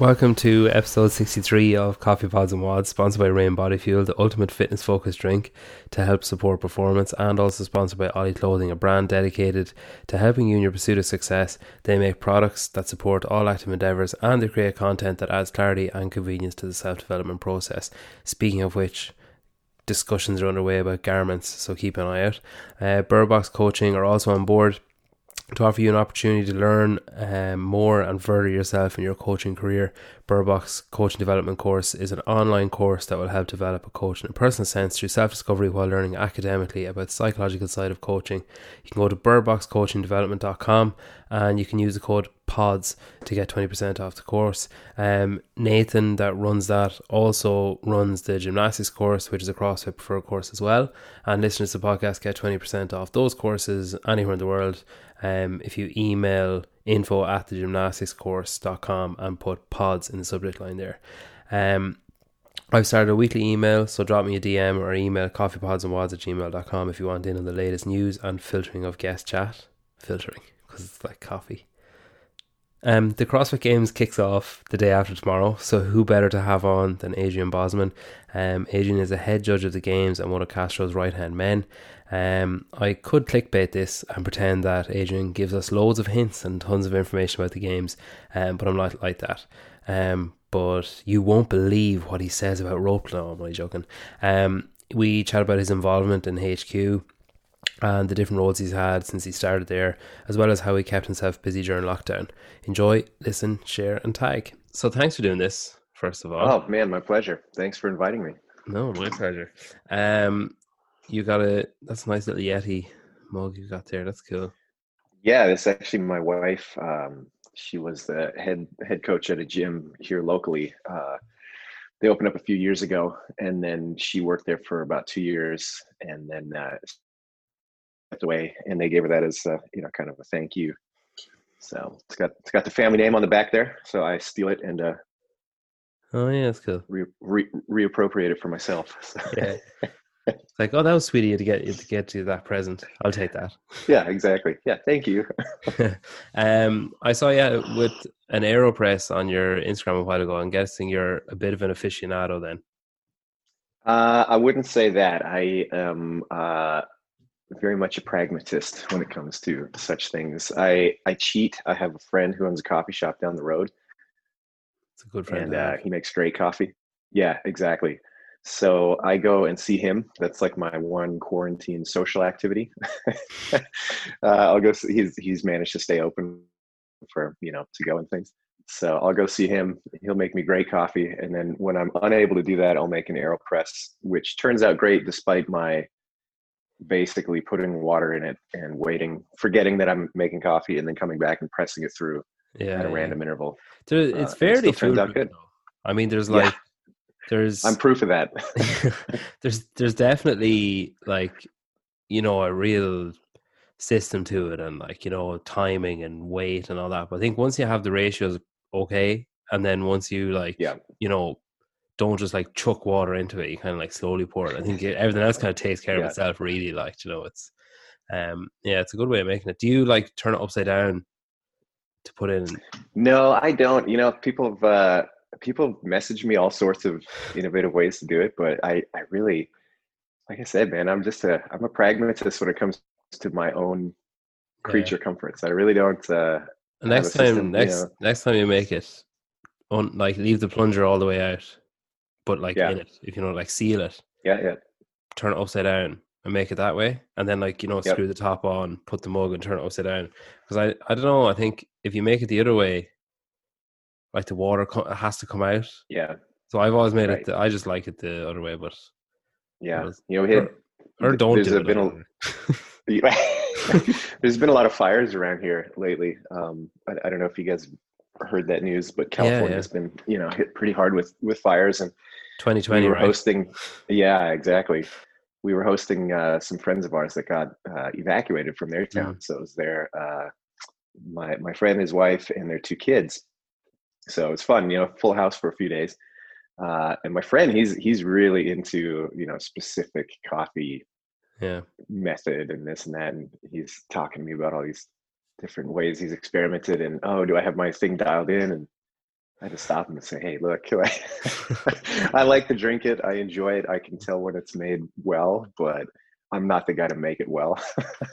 Welcome to episode 63 of Coffee Pods and Wads, sponsored by Reign Body Fuel, the ultimate fitness focused drink to help support performance, and also sponsored by Ollie Clothing, a brand dedicated to helping you in your pursuit of success. They make products that support all active endeavors and they create content that adds clarity and convenience to the self development process. Speaking of which, discussions are underway about garments, so keep an eye out. Uh, Birdbox Coaching are also on board to offer you an opportunity to learn um, more and further yourself in your coaching career. Birdbox Coaching Development Course is an online course that will help develop a coach in a personal sense through self discovery while learning academically about the psychological side of coaching. You can go to birdboxcoachingdevelopment.com and you can use the code PODS to get 20% off the course. Um, Nathan, that runs that, also runs the gymnastics course, which is a CrossFit preferred course as well. And listeners to the podcast get 20% off those courses anywhere in the world um, if you email info at the gymnasticscourse.com and put pods in the subject line there. Um, I've started a weekly email, so drop me a DM or email coffeepodsandwads at gmail.com if you want in on the latest news and filtering of guest chat. Filtering, because it's like coffee. Um, the CrossFit Games kicks off the day after tomorrow, so who better to have on than Adrian Bozman? Um, Adrian is a head judge of the games and one of Castro's right hand men. Um, I could clickbait this and pretend that Adrian gives us loads of hints and tons of information about the games, um, but I'm not like that. Um, but you won't believe what he says about rope. No, I'm only joking. Um, we chat about his involvement in HQ and the different roles he's had since he started there, as well as how he kept himself busy during lockdown. Enjoy, listen, share, and tag. So thanks for doing this, first of all. Oh man, my pleasure. Thanks for inviting me. No, my pleasure. Um, you got a that's a nice little Yeti mug you got there. That's cool. Yeah, this actually my wife. Um, she was the head head coach at a gym here locally. Uh, they opened up a few years ago, and then she worked there for about two years, and then uh, stepped away. And they gave her that as uh, you know kind of a thank you. So it's got it's got the family name on the back there. So I steal it and uh, oh yeah, that's cool. Re, re, reappropriate it for myself. So. Yeah. It's like, oh, that was sweet of you to get to get you that present. I'll take that. Yeah, exactly. Yeah, thank you. um, I saw you with an Aeropress on your Instagram a while ago. I'm guessing you're a bit of an aficionado then. Uh, I wouldn't say that. I am uh, very much a pragmatist when it comes to such things. I I cheat. I have a friend who owns a coffee shop down the road. It's a good friend, and uh, he makes great coffee. Yeah, exactly. So I go and see him. That's like my one quarantine social activity. uh, I'll go. See, he's he's managed to stay open for you know to go and things. So I'll go see him. He'll make me great coffee, and then when I'm unable to do that, I'll make an Aeropress, which turns out great despite my basically putting water in it and waiting, forgetting that I'm making coffee, and then coming back and pressing it through yeah, at a yeah. random interval. So it's uh, fairly it good. I mean, there's like. Yeah there's I'm proof of that. there's there's definitely like you know a real system to it and like you know timing and weight and all that. But I think once you have the ratios okay, and then once you like yeah. you know don't just like chuck water into it, you kind of like slowly pour it. I think everything else kind of takes care yeah. of itself. Really, like you know, it's um yeah, it's a good way of making it. Do you like turn it upside down to put in? No, I don't. You know, people have. uh people message me all sorts of innovative ways to do it, but I, I really, like I said, man, I'm just a, I'm a pragmatist when it comes to my own creature yeah. comforts. I really don't. Uh, next time, system, next you know. next time you make it, on like leave the plunger all the way out, but like yeah. in it, if you know, like seal it. Yeah, yeah. Turn it upside down and make it that way, and then like you know, screw yep. the top on, put the mug, and turn it upside down. Because I, I don't know. I think if you make it the other way, like the water co- has to come out. Yeah. So I've always made right. it. The, I just like it the other way, but yeah, you know, hit, or, or don't there's do been a, there's been a lot of fires around here lately. Um, I, I, don't know if you guys heard that news, but California has yeah, yeah. been you know hit pretty hard with with fires and 2020. We were right? hosting. Yeah, exactly. We were hosting uh, some friends of ours that got uh, evacuated from their town. Mm. So it was their uh, my my friend, his wife, and their two kids so it's fun, you know, full house for a few days. Uh, and my friend, he's he's really into you know specific coffee yeah. method and this and that, and he's talking to me about all these different ways he's experimented and oh, do I have my thing dialed in? And I had to stop him and say, "Hey, look, I, I like to drink it. I enjoy it. I can tell when it's made well, but I'm not the guy to make it well."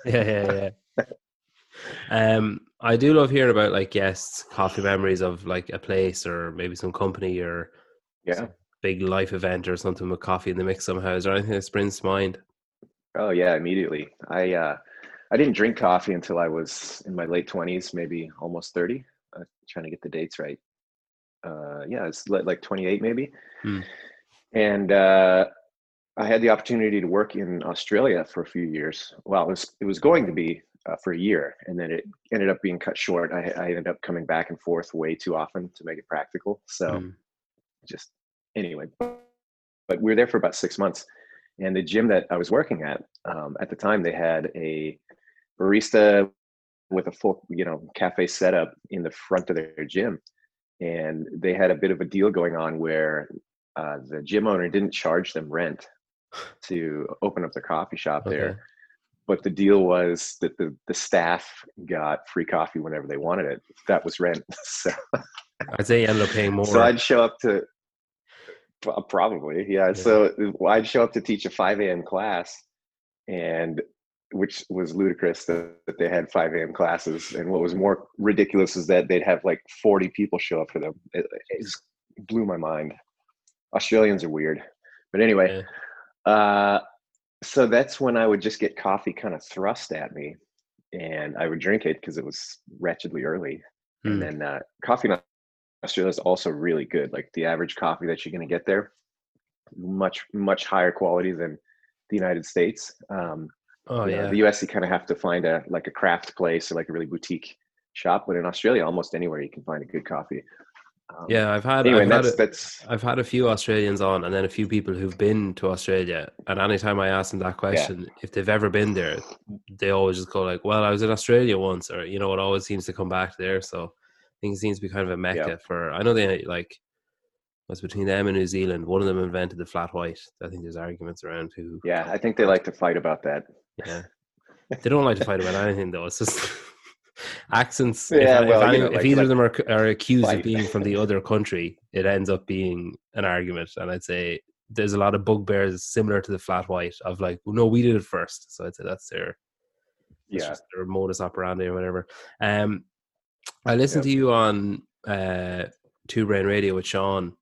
yeah, yeah, yeah. Um, I do love hearing about like guests' coffee memories of like a place or maybe some company or yeah, big life event or something with coffee in the mix somehow. Is there anything that springs to mind? Oh yeah, immediately. I uh, I didn't drink coffee until I was in my late twenties, maybe almost thirty. Uh, trying to get the dates right. Uh, yeah, it's like twenty eight maybe. Hmm. And uh, I had the opportunity to work in Australia for a few years. Well, it was it was going to be uh, for a year, and then it ended up being cut short. I, I, ended up coming back and forth way too often to make it practical. So, mm. just anyway, but we were there for about six months, and the gym that I was working at um, at the time they had a barista with a full you know cafe setup in the front of their gym, and they had a bit of a deal going on where uh, the gym owner didn't charge them rent to open up the coffee shop okay. there but the deal was that the, the staff got free coffee whenever they wanted it. That was rent. So I'd say you ended up paying more. So I'd show up to probably, yeah. yeah. So I'd show up to teach a 5 a.m. class and which was ludicrous that, that they had 5 a.m. classes. And what was more ridiculous is that they'd have like 40 people show up for them. It, it just blew my mind. Australians are weird. But anyway, yeah. uh, so that's when I would just get coffee kind of thrust at me, and I would drink it because it was wretchedly early. Mm. And hmm. then uh, coffee in Australia is also really good. Like the average coffee that you're going to get there, much much higher quality than the United States. Um, oh yeah, know, the US you kind of have to find a like a craft place or like a really boutique shop, but in Australia, almost anywhere you can find a good coffee. Um, yeah, I've had anyway. I've that's had a, that's I've had a few Australians on, and then a few people who've been to Australia. And anytime I ask them that question, yeah. if they've ever been there, they always just go like, "Well, I was in Australia once," or you know, it always seems to come back there. So I think it seems to be kind of a mecca yeah. for. I know they like was between them and New Zealand. One of them invented the flat white. I think there's arguments around who. Yeah, I think they like to fight about that. Yeah, they don't like to fight about anything though. It's just accents. Yeah, if, well, if, any, know, if either like, of them are, are accused fight. of being from the other country, it ends up being an argument. And I'd say there's a lot of bugbears similar to the flat white of like, well, no, we did it first. So I'd say that's their yeah their modus operandi or whatever. Um, I listened to you on uh, Two Brain Radio with Sean.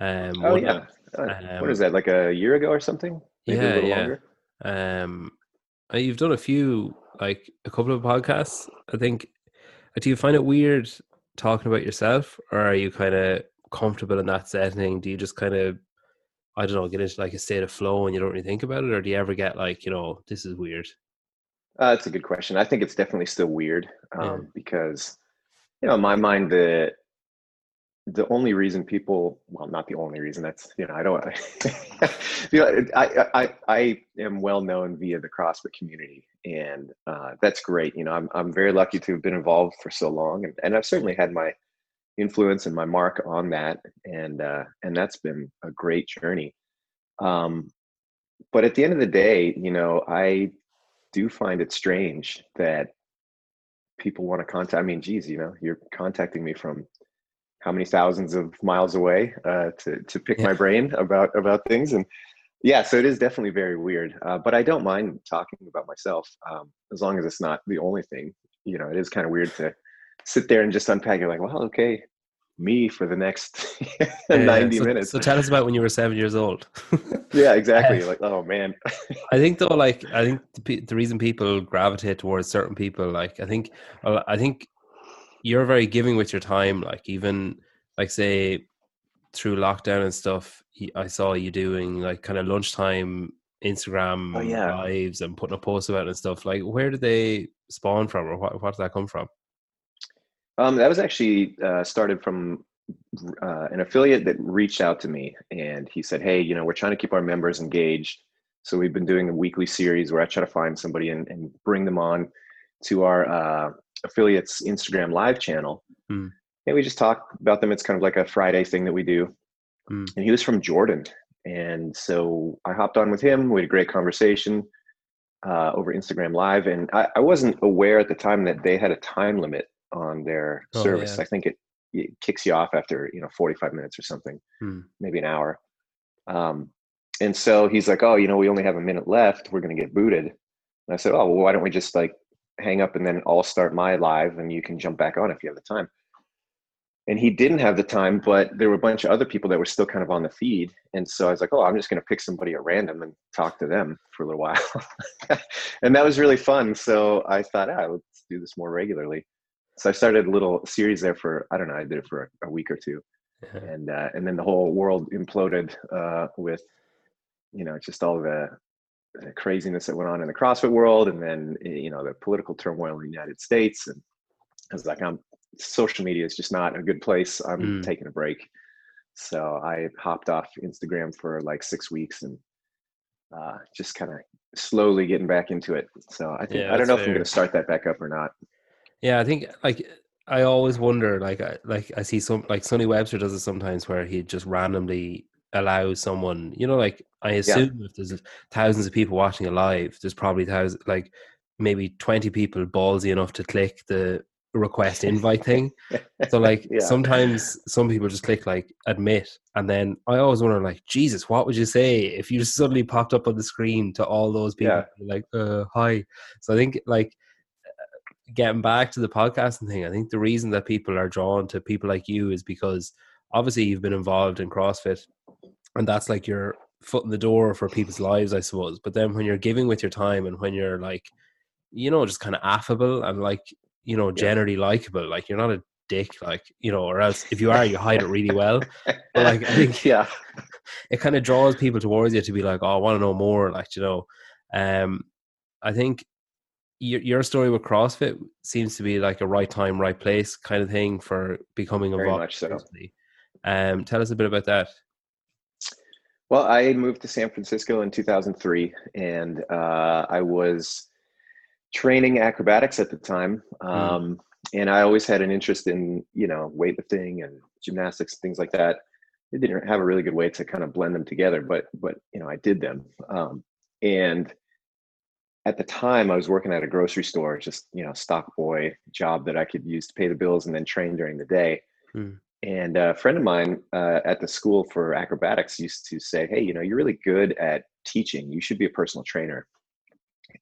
Um, oh yeah, um, what is that? Like a year ago or something? Maybe yeah, yeah. Longer? Um, uh, you've done a few like a couple of podcasts. I think. Uh, do you find it weird talking about yourself, or are you kind of comfortable in that setting? Do you just kind of, I don't know, get into like a state of flow and you don't really think about it, or do you ever get like, you know, this is weird? Uh, that's a good question. I think it's definitely still weird um, yeah. because, you know, in my mind, the the only reason people well not the only reason that's you know i don't you know I, I i am well known via the crossfit community and uh, that's great you know I'm, I'm very lucky to have been involved for so long and, and i've certainly had my influence and my mark on that and uh, and that's been a great journey. Um, but at the end of the day you know i do find it strange that people want to contact i mean geez you know you're contacting me from how many thousands of miles away uh, to to pick yeah. my brain about about things. And yeah so it is definitely very weird uh, but i don't mind talking about myself um, as long as it's not the only thing. You know it is kind of weird to sit there and just unpack you're like well okay me for the next 90 so, minutes. so tell us about when you were seven years old. Yeah exactly like oh man. I think though like i think the, the reason people gravitate towards certain people like i think i think you're very giving with your time. Like even like say through lockdown and stuff, I saw you doing like kind of lunchtime Instagram oh, yeah. lives and putting a post about it and stuff. Like where did they spawn from, or what? What did that come from? Um, that was actually uh, started from uh, an affiliate that reached out to me, and he said, "Hey, you know, we're trying to keep our members engaged, so we've been doing a weekly series where I try to find somebody and, and bring them on to our uh, affiliates Instagram live channel. Mm. And we just talk about them. It's kind of like a Friday thing that we do. Mm. And he was from Jordan. And so I hopped on with him. We had a great conversation uh, over Instagram Live. And I, I, wasn't aware at the time that they had a time limit on their oh, service. Yeah. I think it, it kicks you off after you know 45 minutes or something, Hmm. maybe an hour. Um, and so he's like, "Oh, you know, we only have a minute left. We're going to get booted." And I said, "Oh, well, why don't we just like hang up and then I'll start my live, and you can jump back on if you have the time." And he didn't have the time, but there were a bunch of other people that were still kind of on the feed, and so I was like, "Oh, I'm just going to pick somebody at random and talk to them for a little while," and that was really fun. So I thought, "Ah, let's do this more regularly." So I started a little series there for I don't know, I did it for a, a week or two Yeah. and uh, and then the whole world imploded uh, with you know just all the craziness that went on in the CrossFit world, and then eh, you know the political turmoil in the United States, and I was like, I'm social media is just not a good place. I'm Mm. taking a break, so I hopped off Instagram for like six weeks and uh, just kind of slowly getting back into it. So I think Yeah, I don't know if I'm going to start that back up or not. Yeah, I think like I always wonder, like I like I see some like Sonny Webster does it sometimes where he just randomly allows someone, you know, like I assume if there's thousands of people watching it live, there's probably thousands like maybe twenty people ballsy enough to click the request invite thing. So like Yeah. sometimes some people just click like admit and then I always wonder like Jesus, what would you say if you just suddenly popped up on the screen to all those people Yeah. like uh hi. So I think like getting back to the podcasting thing, I think the reason that people are drawn to people like you is because obviously you've been involved in CrossFit and that's like your foot in the door for people's lives, I suppose. But then when you're giving with your time and when you're like, you know, just kind of affable and like, you know, generally likable, like you're not a dick, like, you know, or else if you are, you hide it really well. But like, I think yeah, it kind of draws people towards you to be like, oh, I want to know more, like, you know. Um, I think your your story with CrossFit seems to be like a right time, right place kind of thing for becoming Very involved. much so. Um, tell us a bit about that. Well, I moved to San Francisco in 2003, and uh, I was training acrobatics at the time. Um, And I always had an interest in, you know, weightlifting and gymnastics, things like that. I didn't have a really good way to kind of blend them together, but but you know, I did them. Um, and at the time, I was working at a grocery store, just you know, stock boy job that I could use to pay the bills and then train during the day. Hmm. And a friend of mine uh, at the school for acrobatics used to say, "Hey, you know, you're really good at teaching. You should be a personal trainer."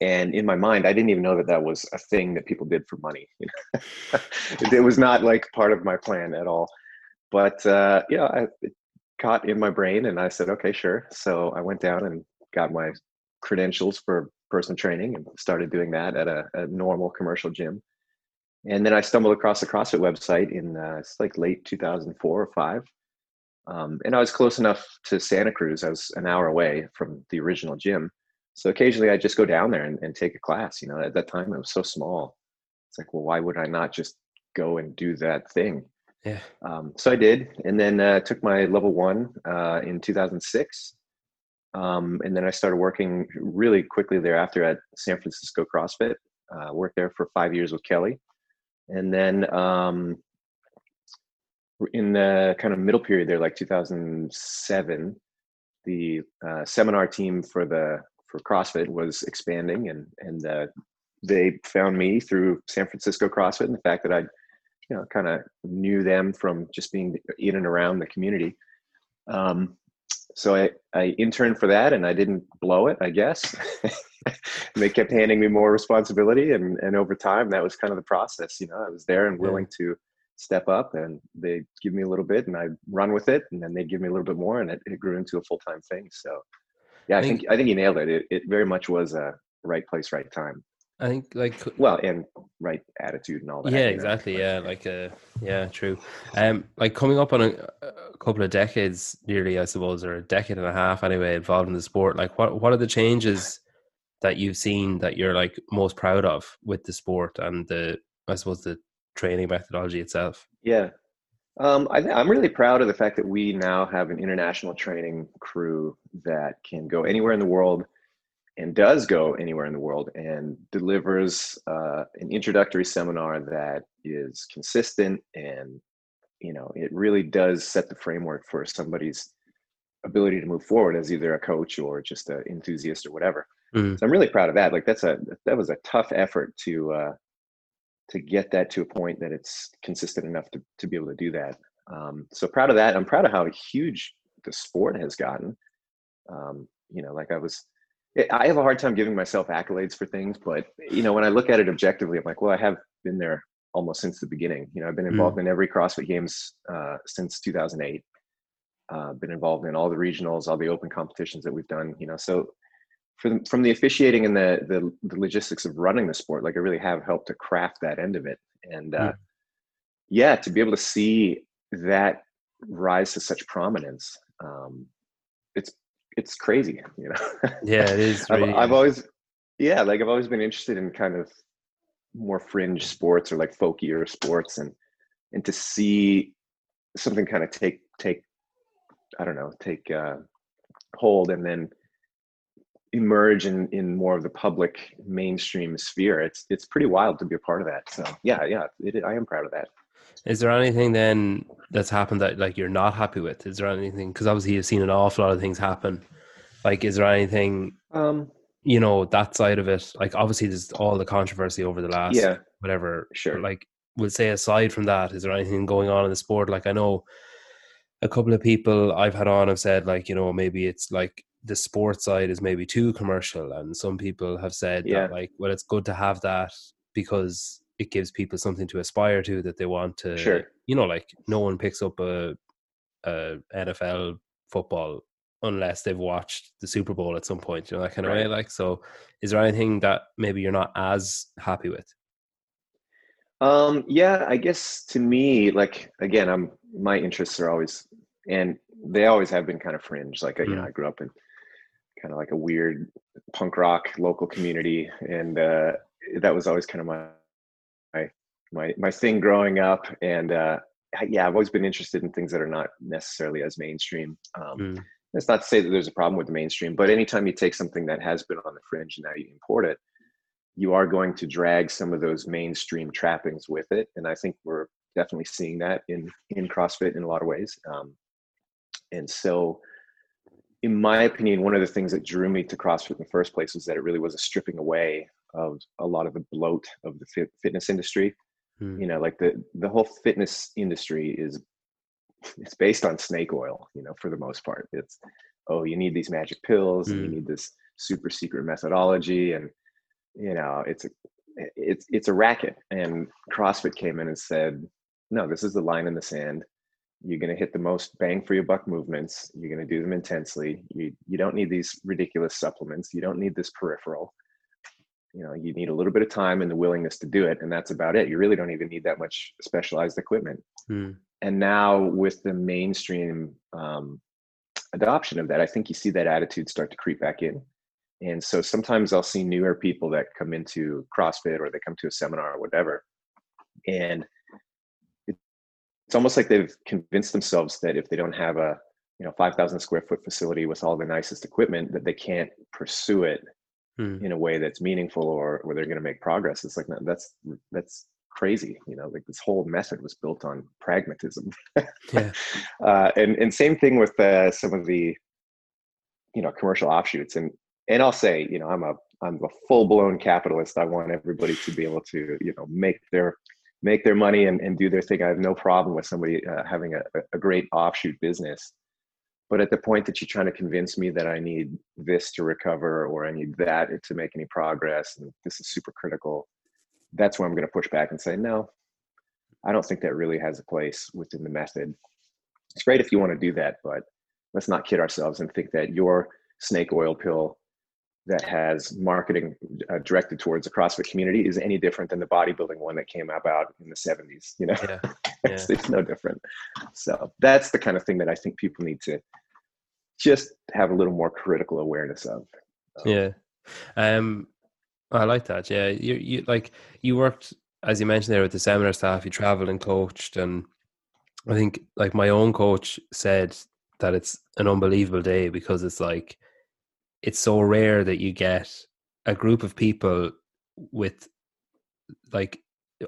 And in my mind, I didn't even know that that was a thing that people did for money. It was not like part of my plan at all. But uh, you know, I, it caught in my brain, and I said, "Okay, sure." So I went down and got my credentials for personal training and started doing that at a, a normal commercial gym. And then I stumbled across the CrossFit website in uh, it's like late 2004 or five. Um, and I was close enough to Santa Cruz. I was an hour away from the original gym. So occasionally I'd just go down there and, and take a class. You know, at that time it was so small. It's like, well, why would I not just go and do that thing? Yeah. Um, so I did, and then uh, took my level one uh, in 2006. Um, and then I started working really quickly thereafter at San Francisco CrossFit. Uh, worked there for five years with Kelly, and then um, in the kind of middle period there, like 2007, the uh, seminar team for the for CrossFit was expanding, and and uh, they found me through San Francisco CrossFit and the fact that I, you know, kind of knew them from just being in and around the community. Um, so I, I interned for that and I didn't blow it, I guess. they kept handing me more responsibility and, and over time that was kind of the process. You know, I was there and willing to step up and they give me a little bit and I run with it and then they give me a little bit more and it, it grew into a full-time thing. So yeah, I think- think I think you nailed it. It it very much was a right place, right time. I think like Well, and right attitude and all that. yeah, know, exactly. but- Yeah, like uh, yeah, true. Um, like coming up on a, a couple of decades, nearly, I suppose, or a decade and a half anyway, involved in the sport. Like, what what are the changes that you've seen that you're like most proud of with the sport and the, I suppose, the training methodology itself? Yeah. Um, I, I'm really proud of the fact that we now have an international training crew that can go anywhere in the world and does go anywhere in the world and delivers uh, an introductory seminar that is consistent and you know it really does set the framework for somebody's ability to move forward as either a coach or just an enthusiast or whatever Mm. so i'm really proud of that like that's a that was a tough effort to uh to get that to a point that it's consistent enough to, to be able to do that. Um, so proud of that. I'm proud of how huge the sport has gotten. Um, you know, like I was, I have a hard time giving myself accolades for things, but you know, when I look at it objectively, I'm like, well, I have been there almost since the beginning. You know, I've been involved mm. in every CrossFit Games uh, since 2008. Uh, been involved in all the regionals, all the open competitions that we've done. You know, so from from the officiating and the, the, the logistics of running the sport, like I really have helped to craft that end of it. And uh, mm. yeah, to be able to see that rise to such prominence, um, it's crazy, you know. Yeah, it is. Really, I've, I've always, yeah, like I've always been interested in kind of more fringe sports or like folkier sports, and and to see something kind of take take, I don't know, take uh, hold, and then emerge in in more of the public mainstream sphere. It's it's pretty wild to be a part of that. So yeah, yeah, it, I am proud of that. Is there anything then that's happened that like you're not happy with? Is there anything because obviously you've seen an awful lot of things happen. Like, is there anything um you know that side of it? Like, obviously there's all the controversy over the last yeah whatever. Sure. Like, we'll say aside from that, is there anything going on in the sport? Like, I know a couple of people I've had on have said like you know maybe it's like the sports side is maybe too commercial and some people have said yeah. that like well it's good to have that because it gives people something to aspire to that they want to sure. you know like no one picks up a, a NFL football unless they've watched the Super Bowl at some point you know that kind of right. way like so is there anything that maybe you're not as happy with um yeah I guess to me like again I'm my interests are always and they always have been kind of fringe like mm. you know mm. I grew up in kind of like a weird punk rock local community, and uh, that was always kind of my my my thing growing up. And uh, yeah, I've always been interested in things that are not necessarily as mainstream. Um, mm. That's not to say that there's a problem with the mainstream, but anytime you take something that has been on the fringe and now you import it, you are going to drag some of those mainstream trappings with it. And I think we're definitely seeing that in in CrossFit in a lot of ways. Um, and so in my opinion, one of the things that drew me to CrossFit in the first place was that it really was a stripping away of a lot of the bloat of the fit, fitness industry. Hmm. You know, like the the whole fitness industry is it's based on snake oil. You know, for the most part, it's oh, you need these magic pills, and you hmm. need this super secret methodology, and you know, it's a it's it's a racket. And CrossFit came in and said, no, this is the line in the sand you're going to hit the most bang for your buck movements you're going to do them intensely you you don't need these ridiculous supplements you don't need this peripheral you know you need a little bit of time and the willingness to do it and that's about it. You really don't even need that much specialized equipment. Hmm. and now with the mainstream um, adoption of that i think you see that attitude start to creep back in. And so sometimes i'll see newer people that come into crossfit or they come to a seminar or whatever and it's almost like they've convinced themselves that if they don't have a you know 5000 square foot facility with all the nicest equipment that they can't pursue it hmm. in a way that's meaningful or where they're going to make progress it's like that's that's crazy you know like this whole method was built on pragmatism yeah. uh, and and same thing with uh, some of the you know commercial offshoots and and i'll say you know i'm a i'm a full-blown capitalist i want everybody to be able to you know make their make their money and, and do their thing. I have no problem with somebody uh, having a, a great offshoot business. But at the point that you're trying to convince me that I need this to recover or I need that to make any progress, and this is super critical, that's where I'm going to push back and say, no, I don't think that really has a place within the method. It's great if you want to do that, but let's not kid ourselves and think that your snake oil pill that has marketing uh, directed towards the CrossFit community is any different than the bodybuilding one that came about in the 70s. You know, yeah. it's, yeah. it's no different. So that's the kind of thing that I think people need to just have a little more critical awareness of. Um, yeah. Um, I like that. Yeah. You, you like, you worked, as you mentioned there with the seminar staff, you traveled and coached. And I think like my own coach said that it's an unbelievable day because it's like, it's so rare that you get a group of people with like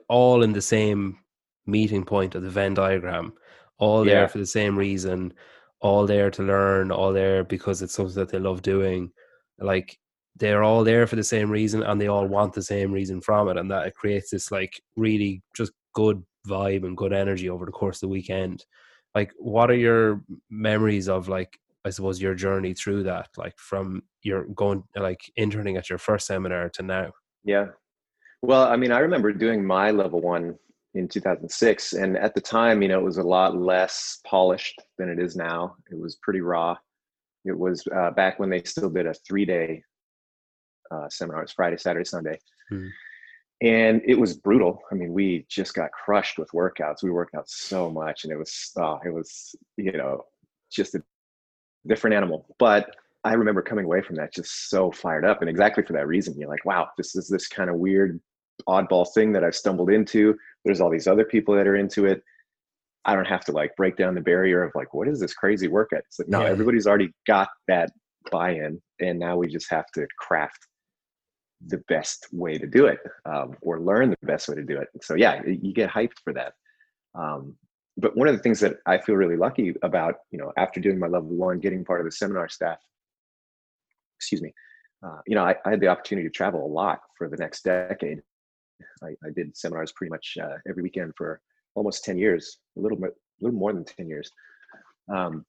all in the same meeting point of the Venn diagram, all yeah. there for the same reason, all there to learn, all there because it's something that they love doing. Like they're all there for the same reason and they all want the same reason from it and that it creates this like really just good vibe and good energy over the course of the weekend like what are your memories of like i suppose your journey through that like from your going like interning at your first seminar to now yeah well i mean i remember doing my level one in 2006 and at the time you know it was a lot less polished than it is now it was pretty raw it was uh, back when they still did a three day uh, seminars Friday, Saturday, Sunday. Mm. And it was brutal. I mean, we just got crushed with workouts. We worked out so much, and it was, oh, it was, you know, just a different animal. But I remember coming away from that just so fired up, and exactly for that reason. You're like, wow, this is this kind of weird, oddball thing that I've stumbled into. There's all these other people that are into it. I don't have to like break down the barrier of like, what is this crazy workout? It's like, no, yeah. everybody's already got that buy-in, and now we just have to craft the best way to do it um, or learn the best way to do it. So yeah, you get hyped for that. Um, but one of the things that I feel really lucky about, you know, after doing my level one, getting part of the seminar staff, excuse me, uh, you know, I, I, had the opportunity to travel a lot for the next decade. I, I did seminars pretty much uh, every weekend for almost 10 years, a little a little more than 10 years. Um,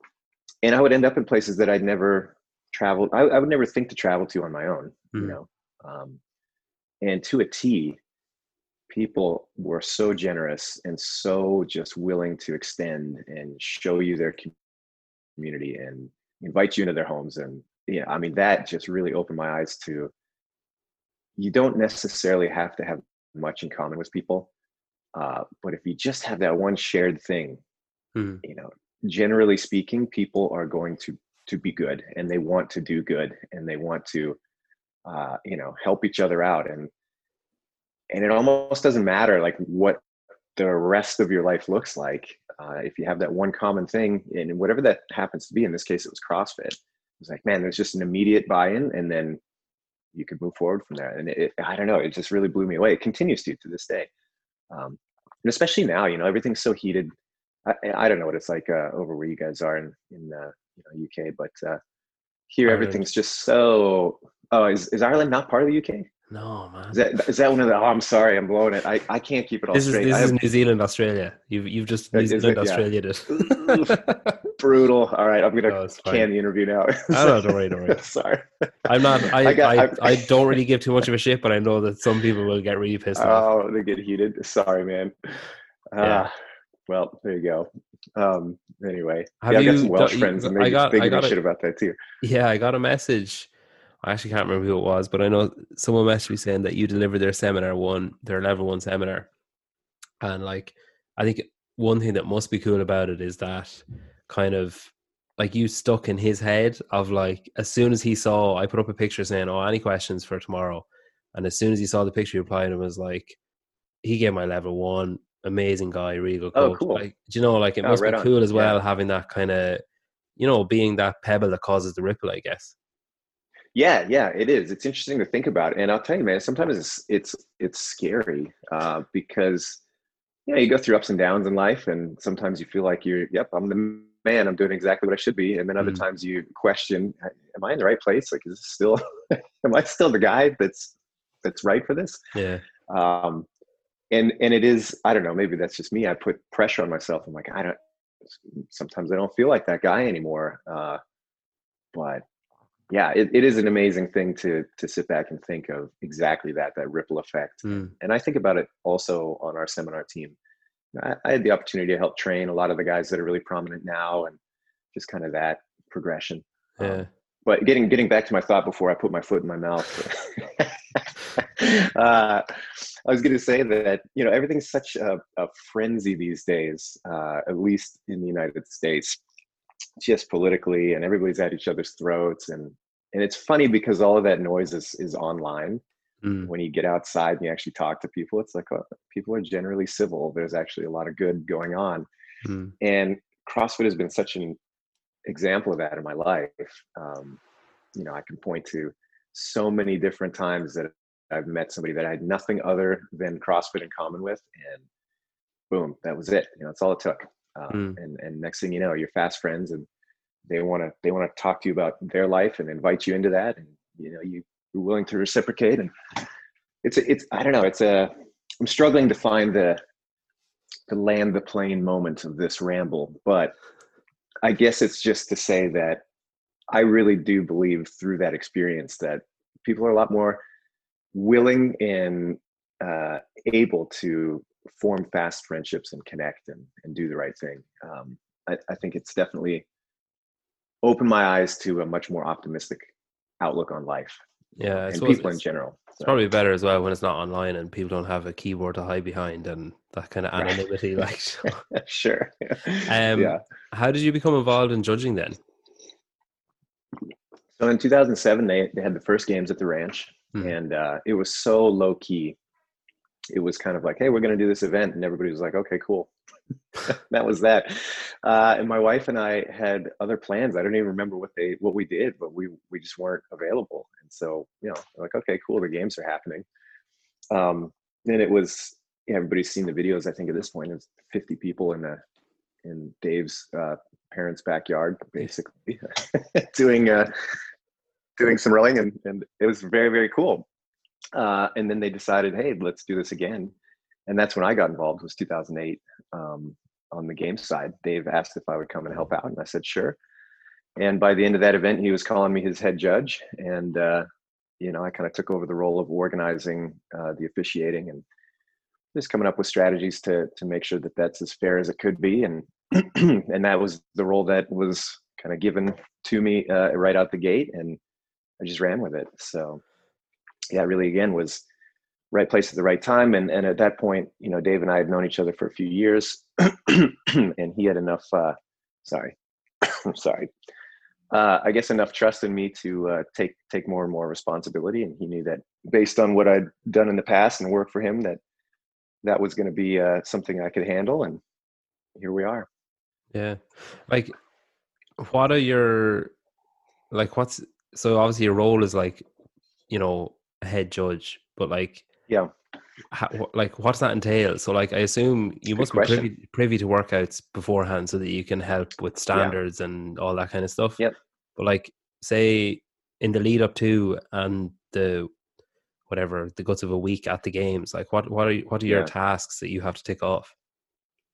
and I would end up in places that I'd never traveled. I, I would never think to travel to on my own, mm-hmm. you know, um, and to a T, people were so generous and so just willing to extend and show you their community and invite you into their homes. And yeah, I mean, that just really opened my eyes to you don't necessarily have to have much in common with people. Uh, but if you just have that one shared thing, mm. you know, generally speaking, people are going to to be good and they want to do good and they want to uh, you know help each other out and and it almost doesn't matter like what the rest of your life looks like uh, if you have that one common thing and whatever that happens to be in this case it was crossfit. It was like man there's just an immediate buy-in and then you could move forward from there. And it, i don't know it just really blew me away. It continues to to this day. Um, and especially now you know everything's so heated. I, I don't know what it's like uh, over where you guys are in in uh, you know uk but uh, here everything's just so Oh, is, is Ireland not part of the UK? No, man. Is that, is that one of the? Oh, I'm sorry, I'm blowing it. I, I can't keep it all this straight. Is, this have, is New Zealand, Australia. You've you've just New Zealand, Australia it. Brutal. All right, I'm gonna no, can the interview now. I don't, don't worry, don't worry. sorry. I'm not. I I, got, I, I, don't really give too much of a shit, but I know that some people will get really pissed off. Oh, they get heated. Sorry, man. Yeah. Uh, well, there you go. Um. Anyway, Have yeah, you, I got some Welsh friends, and they, got, they give a shit about that too. Yeah, I got a message I actually can't remember who it was, but I know someone messaged me saying that you delivered their seminar one, their level one seminar. And like, I think one thing that must be cool about it is that kind of like you stuck in his head of like, as soon as he saw, I put up a picture saying, Oh, any questions for tomorrow? And as soon as he saw the picture, he replied and was like, he gave my level one, amazing guy, really good oh, coach. Oh, cool. Like, do you know, like it oh, must right be cool on. as well yeah. having that kind of, you know, being that pebble that causes the ripple, I guess. Yeah, yeah, it is. It's interesting to think about, and I'll tell you, man. Sometimes it's it's it's scary uh, because you know you go through ups and downs in life, and sometimes you feel like you're, yep, I'm the man. I'm doing exactly what I should be, and then other mm. times you question, am I in the right place? Like, is this still, am I still the guy that's that's right for this? Yeah. Um, and and it is. I don't know. Maybe that's just me. I put pressure on myself. I'm like, I don't. Sometimes I don't feel like that guy anymore. Uh, but yeah, it, it is an amazing thing to to sit back and think of exactly that that ripple effect. Mm. And I think about it also on our seminar team. I, I, had the opportunity to help train a lot of the guys that are really prominent now, and just kind of that progression. Yeah. Um, but getting getting back to my thought before I put my foot in my mouth. uh, I was going to say that you know everything's such a, a frenzy these days, uh, at least in the United States just politically and everybody's at each other's throats and and it's funny because all of that noise is is online. Mm. when you get outside and you actually talk to people it's like oh, people are generally civil. There's actually a lot of good going on. Mm. and crossfit has been such an example of that in my life. Um, you know i can point to so many different times that i've met somebody that i had nothing other than crossfit in common with and boom that was it. You know that's all it took um, mm. and and next thing you know you're fast friends and they want to they want to talk to you about their life and invite you into that and you know you you're willing to reciprocate. And it's it's I don't know. It's a I'm struggling to find the to land the plane moment of this ramble, but I guess it's just to say that I really do believe through that experience that people are a lot more willing and uh, able to form fast friendships and connect and, and do the right thing. Um, I, I, think it's definitely opened my eyes to a much more optimistic outlook on life. Yeah, and people in general. It's probably better as well when it's not online and people don't have a keyboard to hide behind and that kind of anonymity. Like, sure. Um, yeah. How did you become involved in judging then? So in 2007, they, they had the first games at the ranch, hmm. and uh, it was so low key. It was kind of like, hey, we're going to do this event, and everybody was like, okay, cool. that was that. Uh, and my wife and I had other plans. I don't even remember what they what we did, but we we just weren't available. And so you know, like okay, cool, the games are happening. Um, and it was yeah, everybody's seen the videos. I think at this point, it's 50 people in the in Dave's uh, parents' backyard, basically doing uh, doing some rowing, and and it was very very cool. Uh, and then they decided, hey, let's do this again and that's when I got involved. Was 2008 um, on the game side. Dave asked if I would come and help out, and I said sure. And by the end of that event, he was calling me his head judge, and uh, you know I kind of took over the role of organizing uh, the officiating and just coming up with strategies to to make sure that that's as fair as it could be, and and that was the role that was kind of given to me uh, right out the gate, and I just ran with it. So yeah, really again was right place at the right time. And and at that point, you know, Dave and I had known each other for a few years, and he had enough. Uh, sorry, sorry. Uh, I guess enough trust in me to uh, take take more and more responsibility, and he knew that based on what I'd done in the past and work for him, that that was going to be uh, something I could handle, and here we are. Yeah, like, what are your like? What's so obviously your role is like, you know, head judge, but like, yeah. How, like what's that entail? So like I assume you must be privy, privy, to workouts beforehand so that you can help with standards yeah. and all that kind of stuff. Yep. But like say in the lead up to and the whatever the guts of a week at the games, like what what are what are your yeah. tasks that you have to tick off?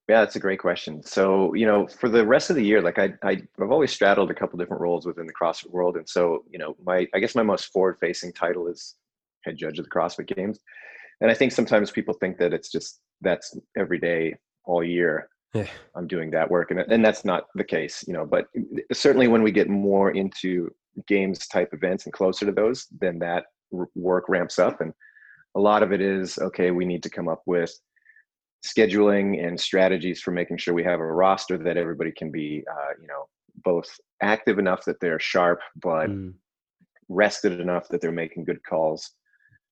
Yeah, that's a great question. So, you know, for the rest of the year, like I, I have always straddled a couple different roles within the CrossFit world, and so, you know, my I guess my most forward-facing title is head judge of the CrossFit Games. And I think sometimes people think that it's just that's every day all year. Yeah. I'm doing that work, and and that's not the case, you know. But certainly, when we get more into games type events and closer to those, then that work ramps up, and a lot of it is okay. We need to come up with scheduling and strategies for making sure we have a roster that everybody can be, uh, you know, both active enough that they're sharp, but mm. rested enough that they're making good calls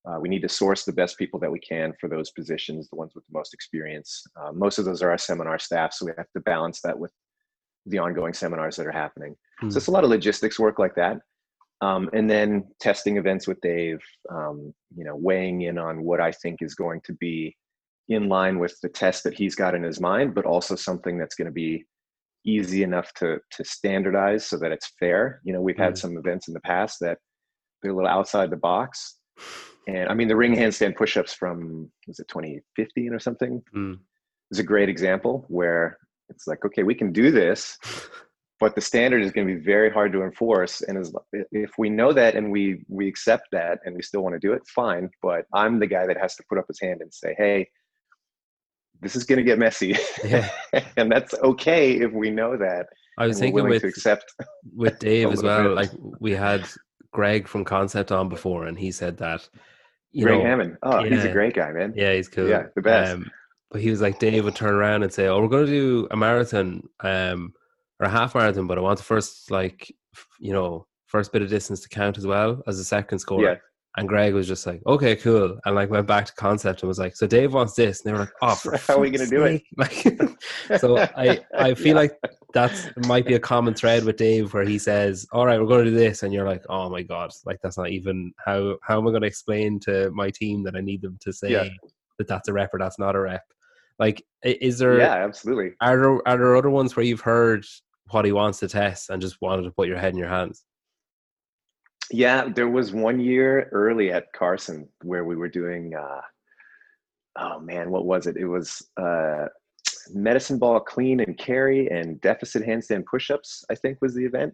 uh, we need to source the best people that we can for those positions, the ones with the most experience. Uh, most of those are our seminar staff, so we have to balance that with the ongoing seminars that are happening. Mm. So it's a lot of logistics work like that. Um, and then testing events with Dave, um, you know, weighing in on what I think is going to be in line with the test that he's got in his mind, but also something that's going to be easy enough to to standardize so that it's fair. You know, we've had mm. some events in the past that they're a little outside the box and I mean, the ring handstand push-ups from was it 2015 or something mm. is a great example where it's like, okay, we can do this, but the standard is going to be very hard to enforce. And as, if we know that and we we accept that and we still want to do it, fine. But I'm the guy that has to put up his hand and say, hey, this is going to get messy, yeah. and that's okay if we know that. I was thinking with accept with Dave as well. Like we had Greg from Concept on before, and he said that you Greg know, Hammond. Oh, yeah, he's a great guy, man. Yeah, he's cool. Yeah, the best. Um, but he was like, Dave would turn around and say, "Oh, we're going to do a marathon, um, or a half marathon, but I want the first, like, you know, first bit of distance to count as well as the second score." Yeah. And Greg was just like, "Okay, cool," and like went back to concept and was like, "So Dave wants this," and they were like, "Oh, how are we going to do it?" Like, so I I feel like that's might be a common thread with Dave where he says, "All right, we're going to do this," and you're like, "Oh my god!" Like that's not even how how am I going to explain to my team that I need them to say yeah. that that's a rep or that's not a rep? Like, is there? Yeah, absolutely. Are there are there other ones where you've heard what he wants to test and just wanted to put your head in your hands? Yeah, there was one year early at Carson where we were doing. Uh, oh man, what was it? It was uh, medicine ball clean and carry and deficit handstand push-ups. I think was the event,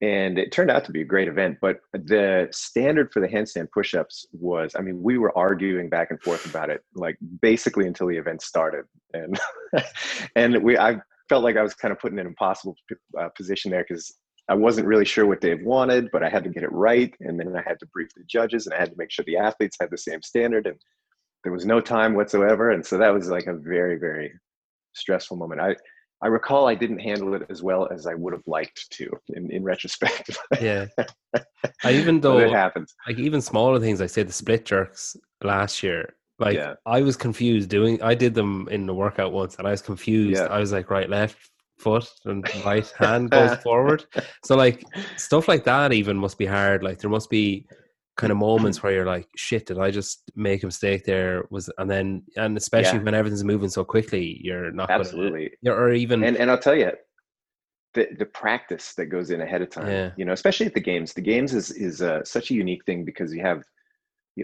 and it turned out to be a great event. But the standard for the handstand push-ups was, I mean, we were arguing back and forth about it, like basically until the event started, and and we I felt like I was kind of put in an impossible uh, position there because I wasn't really sure what Dave wanted, but I had to get it right. And then I had to brief the judges and I had to make sure the athletes had the same standard. And there was no time whatsoever. And so that was like a very, very stressful moment. I, I recall I didn't handle it as well as I would have liked to in, in retrospect. yeah. I even though it happens. Like even smaller things, like say the split jerks last year, like yeah. I was confused doing I did them in the workout once and I was confused. Yeah. I was like right, left, foot and right hand goes forward. So like stuff like that even must be hard. Like there must be kind of moments where you're like, shit, did I just make a mistake there? Was and then and especially yeah. when everything's moving so quickly, you're not absolutely gonna, or even and and I'll tell you. The, the practice that goes in ahead of time, yeah. you know, especially at the games. The games is is uh, such a unique thing because you have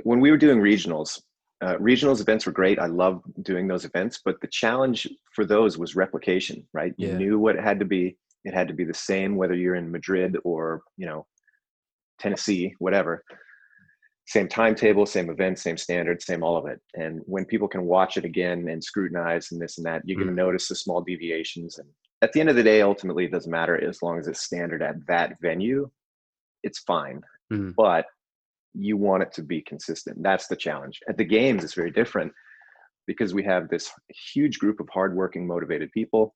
when we were doing regionals, uh, regionals events were great. I love doing those events, but the challenge for those was replication, right? Yeah. You knew what it had to be. It had to be the same whether you're in Madrid or, you know, Tennessee, whatever. Same timetable, same event, same standard, same all of it. And when people can watch it again and scrutinize and this and that, you're mm. going to notice the small deviations. And at the end of the day, ultimately, it doesn't matter as long as it's standard at that venue, it's fine. Mm. But you want it to be consistent. That's the challenge. At the games, it's very different because we have this huge group of hardworking, motivated people.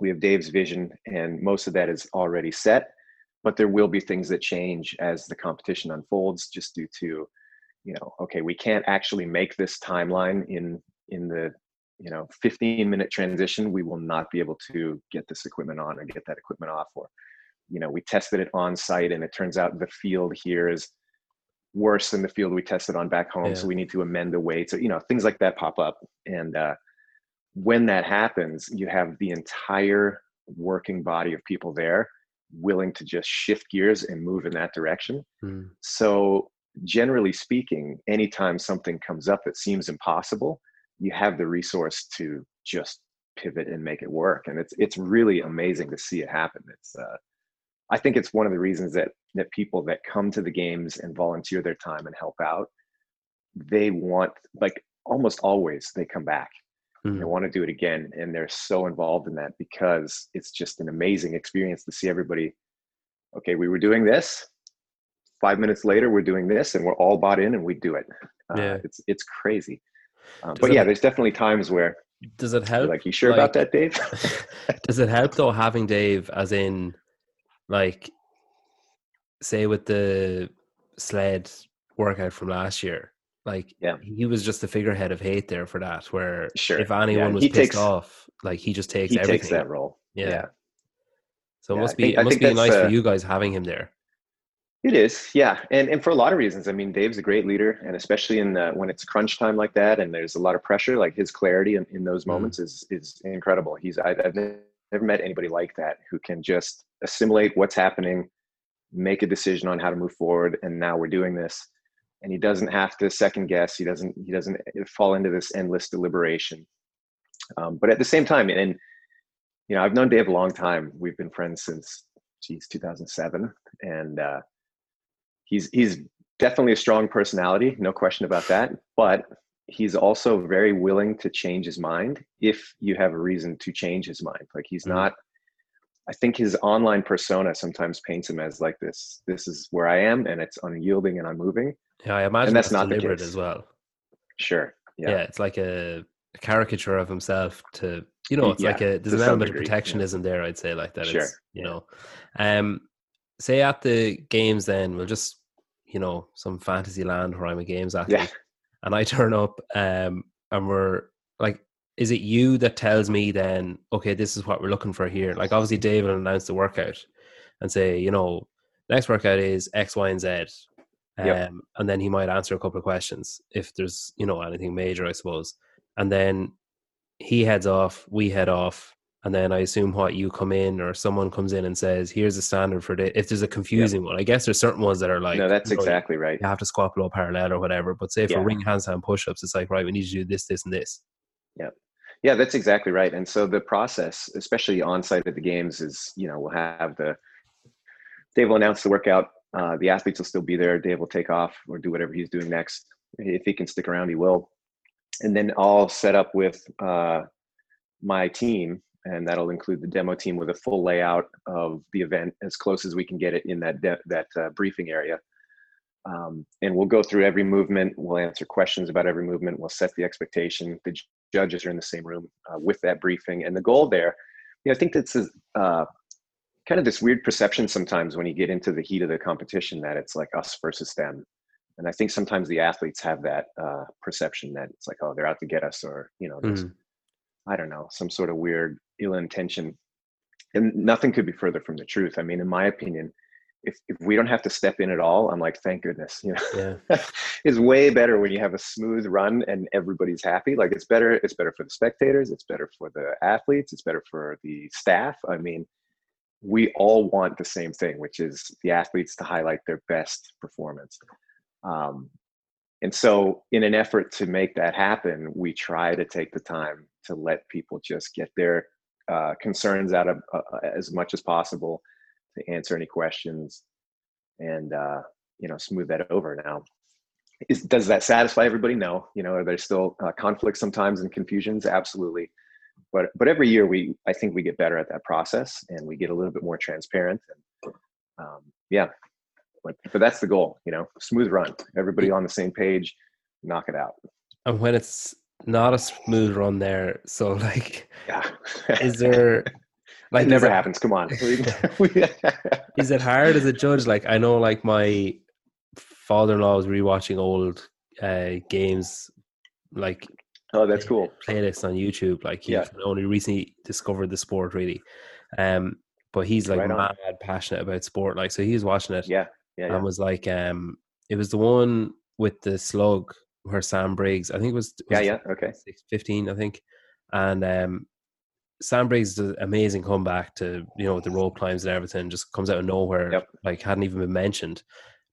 We have Dave's vision, and most of that is already set. But there will be things that change as the competition unfolds, just due to, you know, okay, we can't actually make this timeline in in the you know 15 minute transition. We will not be able to get this equipment on or get that equipment off. Or, you know, we tested it on site, and it turns out the field here is worse than the field we tested on back home. Yeah. So we need to amend the weights. So, you know, things like that pop up. And uh, when that happens, you have the entire working body of people there willing to just shift gears and move in that direction. Mm. So generally speaking, anytime something comes up that seems impossible, you have the resource to just pivot and make it work. And it's it's really amazing to see it happen. It's uh, I think it's one of the reasons that that people that come to the games and volunteer their time and help out, they want like almost always they come back. Mm-hmm. They want to do it again, and they're so involved in that because it's just an amazing experience to see everybody. Okay, we were doing this. Five minutes later, we're doing this, and we're all bought in, and we do it. Uh, yeah, it's it's crazy. Um, but yeah, there's definitely times where does it help? Like, you sure like, about that, Dave? does it help though having Dave as in like say with the sled workout from last year like yeah he was just the figurehead of hate there for that where sure if anyone yeah, was pissed takes, off like he just takes he everything takes that role yeah, yeah. so it must be think, it must be nice uh, for you guys having him there it is yeah and and for a lot of reasons i mean dave's a great leader and especially in the, when it's crunch time like that and there's a lot of pressure like his clarity in, in those mm. moments mm. is is incredible he's I, i've never met anybody like that who can just assimilate what's happening, make a decision on how to move forward, and now we're doing this. And he doesn't have to second guess. He doesn't. He doesn't fall into this endless deliberation. Um, but at the same time, and you know, I've known Dave a long time. We've been friends since, geez, 2007, and uh, he's he's definitely a strong personality, no question about that. But he's also very willing to change his mind if you have a reason to change his mind. Like he's mm-hmm. not I think his online persona sometimes paints him as like this. This is where I am, and it's unyielding and unmoving. Yeah, I imagine and that's, that's not deliberate as well. Sure. Yeah. yeah it's like a, a, caricature of himself. To you know, it's yeah, like a there's an element degree, of protectionism yeah. there. I'd say like that. Sure. It's, you know, um, say at the games, then we'll just you know some fantasy land where I'm a games athlete, and I turn up, um, and we're like is it you that tells me then okay this is what we're looking for here like obviously david announced the workout and say you know next workout is x y and z um, yep. and then he might answer a couple of questions if there's you know anything major i suppose and then he heads off we head off and then I assume what you come in or someone comes in and says, "Here's a standard for this." If there's a confusing one, I guess there's certain ones that are like, no, that's you know, exactly right. You have to squat below parallel or whatever. But say for yeah. ring handstand push-ups, it's like, right, we need to do this, this, and this. Yeah, yeah, that's exactly right. And so the process, especially on site at the games, is you know we'll have the Dave will announce the workout. Uh, the athletes will still be there. Dave will take off or do whatever he's doing next. If he can stick around, he will. And then I'll set up with uh, my team and that'll include the demo team with a full layout of the event as close as we can get it in that de- that uh, briefing area. Um, and we'll go through every movement. We'll answer questions about every movement. We'll set the expectation. The judges are in the same room uh, with that briefing. And the goal there, you know, I think that's uh, kind of this weird perception sometimes when you get into the heat of the competition that it's like us versus them. And I think sometimes the athletes have that uh, perception that it's like, oh, they're out to get us, or you know, mm. I don't know, some sort of weird ill intention. And nothing could be further from the truth. I mean, in my opinion, if, if we don't have to step in at all, I'm like, thank goodness. You know, yeah. it's way better when you have a smooth run and everybody's happy. Like it's better. It's better for the spectators. It's better for the athletes. It's better for the staff. I mean, we all want the same thing, which is the athletes to highlight their best performance. Um, and so, in an effort to make that happen, we try to take the time to let people just get their uh, concerns out of uh, uh, as much as possible to answer any questions and uh, you know smooth that over. Now is, does that satisfy everybody? No. You know are there still uh, conflicts sometimes and confusions? Absolutely. But but every year we i think we get better at that process and we get a little bit more transparent and um, yeah. But, but that's the goal you know smooth run. Everybody on the same page knock it out. And when it's not a smooth run there. So like, yeah, is there? Like, it never it, happens. Come on. is it hard as a judge? Like, I know, like my father-in-law was rewatching old uh, games, like oh, that's cool playlists on YouTube. Like, he yeah. only recently discovered the sport, really. Um, but he's like right mad passionate about sport. Like, so he was watching it. Yeah, yeah, and was like, um, it was the one with the slug where Sam Briggs, I think it was, was yeah, yeah, okay, 15, I think, and um, Sam Briggs does an amazing comeback to you know the rope climbs and everything, just comes out of nowhere, yep. like hadn't even been mentioned.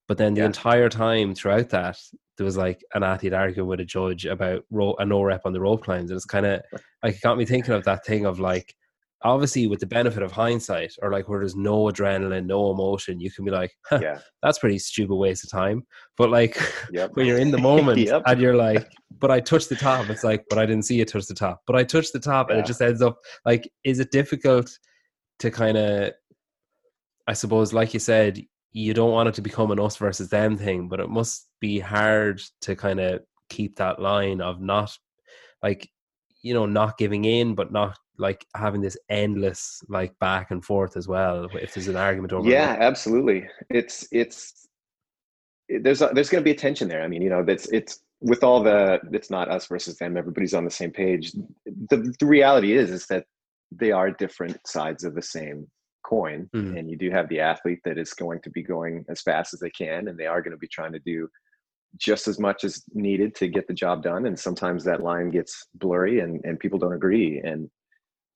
But then the yeah. entire time throughout that, there was like an athlete arguing with a judge about ro- a no rep on the rope climbs, and it's kind of like it got me thinking of that thing of like obviously with the benefit of hindsight or like where there's no adrenaline no emotion you can be like huh, yeah that's pretty stupid waste of time but like yep. when you're in the moment yep. and you're like but i touched the top it's like but i didn't see it touch the top but i touched the top yeah. and it just ends up like is it difficult to kind of i suppose like you said you don't want it to become an us versus them thing but it must be hard to kind of keep that line of not like you know not giving in but not like having this endless like back and forth as well if there's an argument over yeah it. absolutely it's it's there's a, there's going to be a tension there i mean you know that's it's with all the it's not us versus them everybody's on the same page the, the reality is is that they are different sides of the same coin mm. and you do have the athlete that is going to be going as fast as they can and they are going to be trying to do just as much as needed to get the job done and sometimes that line gets blurry and, and people don't agree and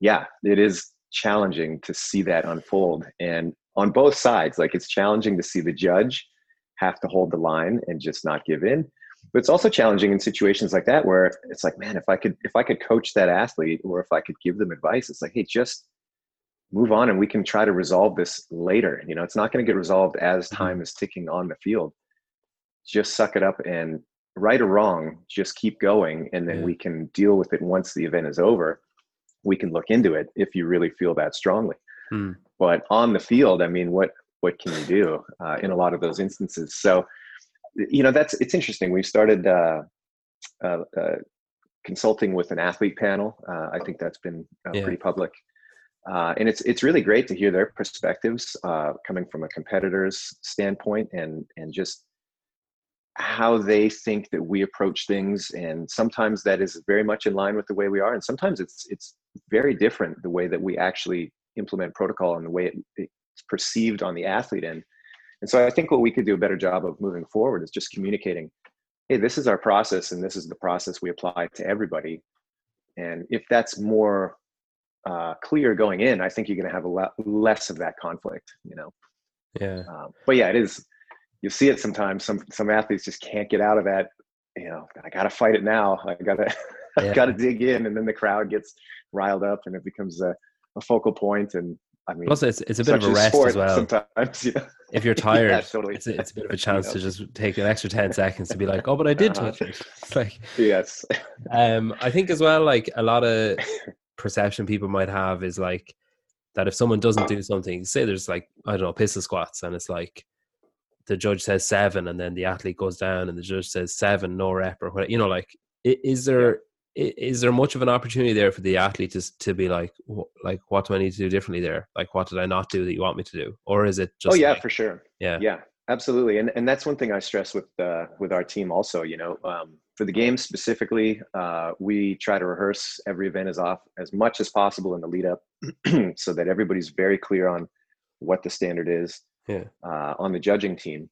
yeah, it is challenging to see that unfold. And on both sides, like it's challenging to see the judge have to hold the line and just not give in. But it's also challenging in situations like that where it's like, man, if I could if I could coach that athlete or if I could give them advice, it's like, hey, just move on and we can try to resolve this later. You know, it's not going to get resolved as mm-hmm. time is ticking on the field. Just suck it up and right or wrong, just keep going and then yeah. we can deal with it once the event is over we can look into it if you really feel that strongly. Hmm. But on the field, I mean, what what can you do uh, in a lot of those instances? So, you know, that's it's interesting. We've started uh, uh, uh, consulting with an athlete panel. Uh, I think that's been uh, yeah. pretty public, and it's it's really great to hear their perspectives coming from a competitor's standpoint and and just how they think that we approach things and sometimes that is very much in line with the way we are and sometimes it's it's very different the way that we actually implement protocol and the way it, it's perceived on the athlete end and so i think what we could do a better job of moving forward is just communicating hey this is our process and this is the process we apply to everybody and if that's more uh, clear going in, I think you're going to have a lot less of that conflict. You know. Yeah. Um, but yeah, it is. You see it sometimes. Some some athletes just can't get out of that. You know, I got to fight it now. I got to I got to dig in, and then the crowd gets riled up, and it becomes a, a focal point. And I mean, plus it's it's a bit of a rest as well. Sometimes, you know? if you're tired, yeah, totally. it's, a, it's a bit of a chance you know? to just take an extra ten seconds to be like, oh, but I did touch it. It's like yes. Um, I think as well, like a lot of perception people might have is like that if someone doesn't do something, say there's like I don't know pistol squats, and it's like the judge says seven, and then the athlete goes down, and the judge says seven, no rep or whatever. You know, like is there is there much of an opportunity there for the athlete to, to be like like what do i need to do differently there? Like what did i not do that you want me to do? Or is it just oh yeah like, for sure. Yeah. Yeah absolutely. And and that's one thing i stress with uh with our team also you know um for the game specifically uh we try to rehearse every event as off as much as possible in the lead up so that everybody's very clear on what the standard is yeah. uh, on the judging team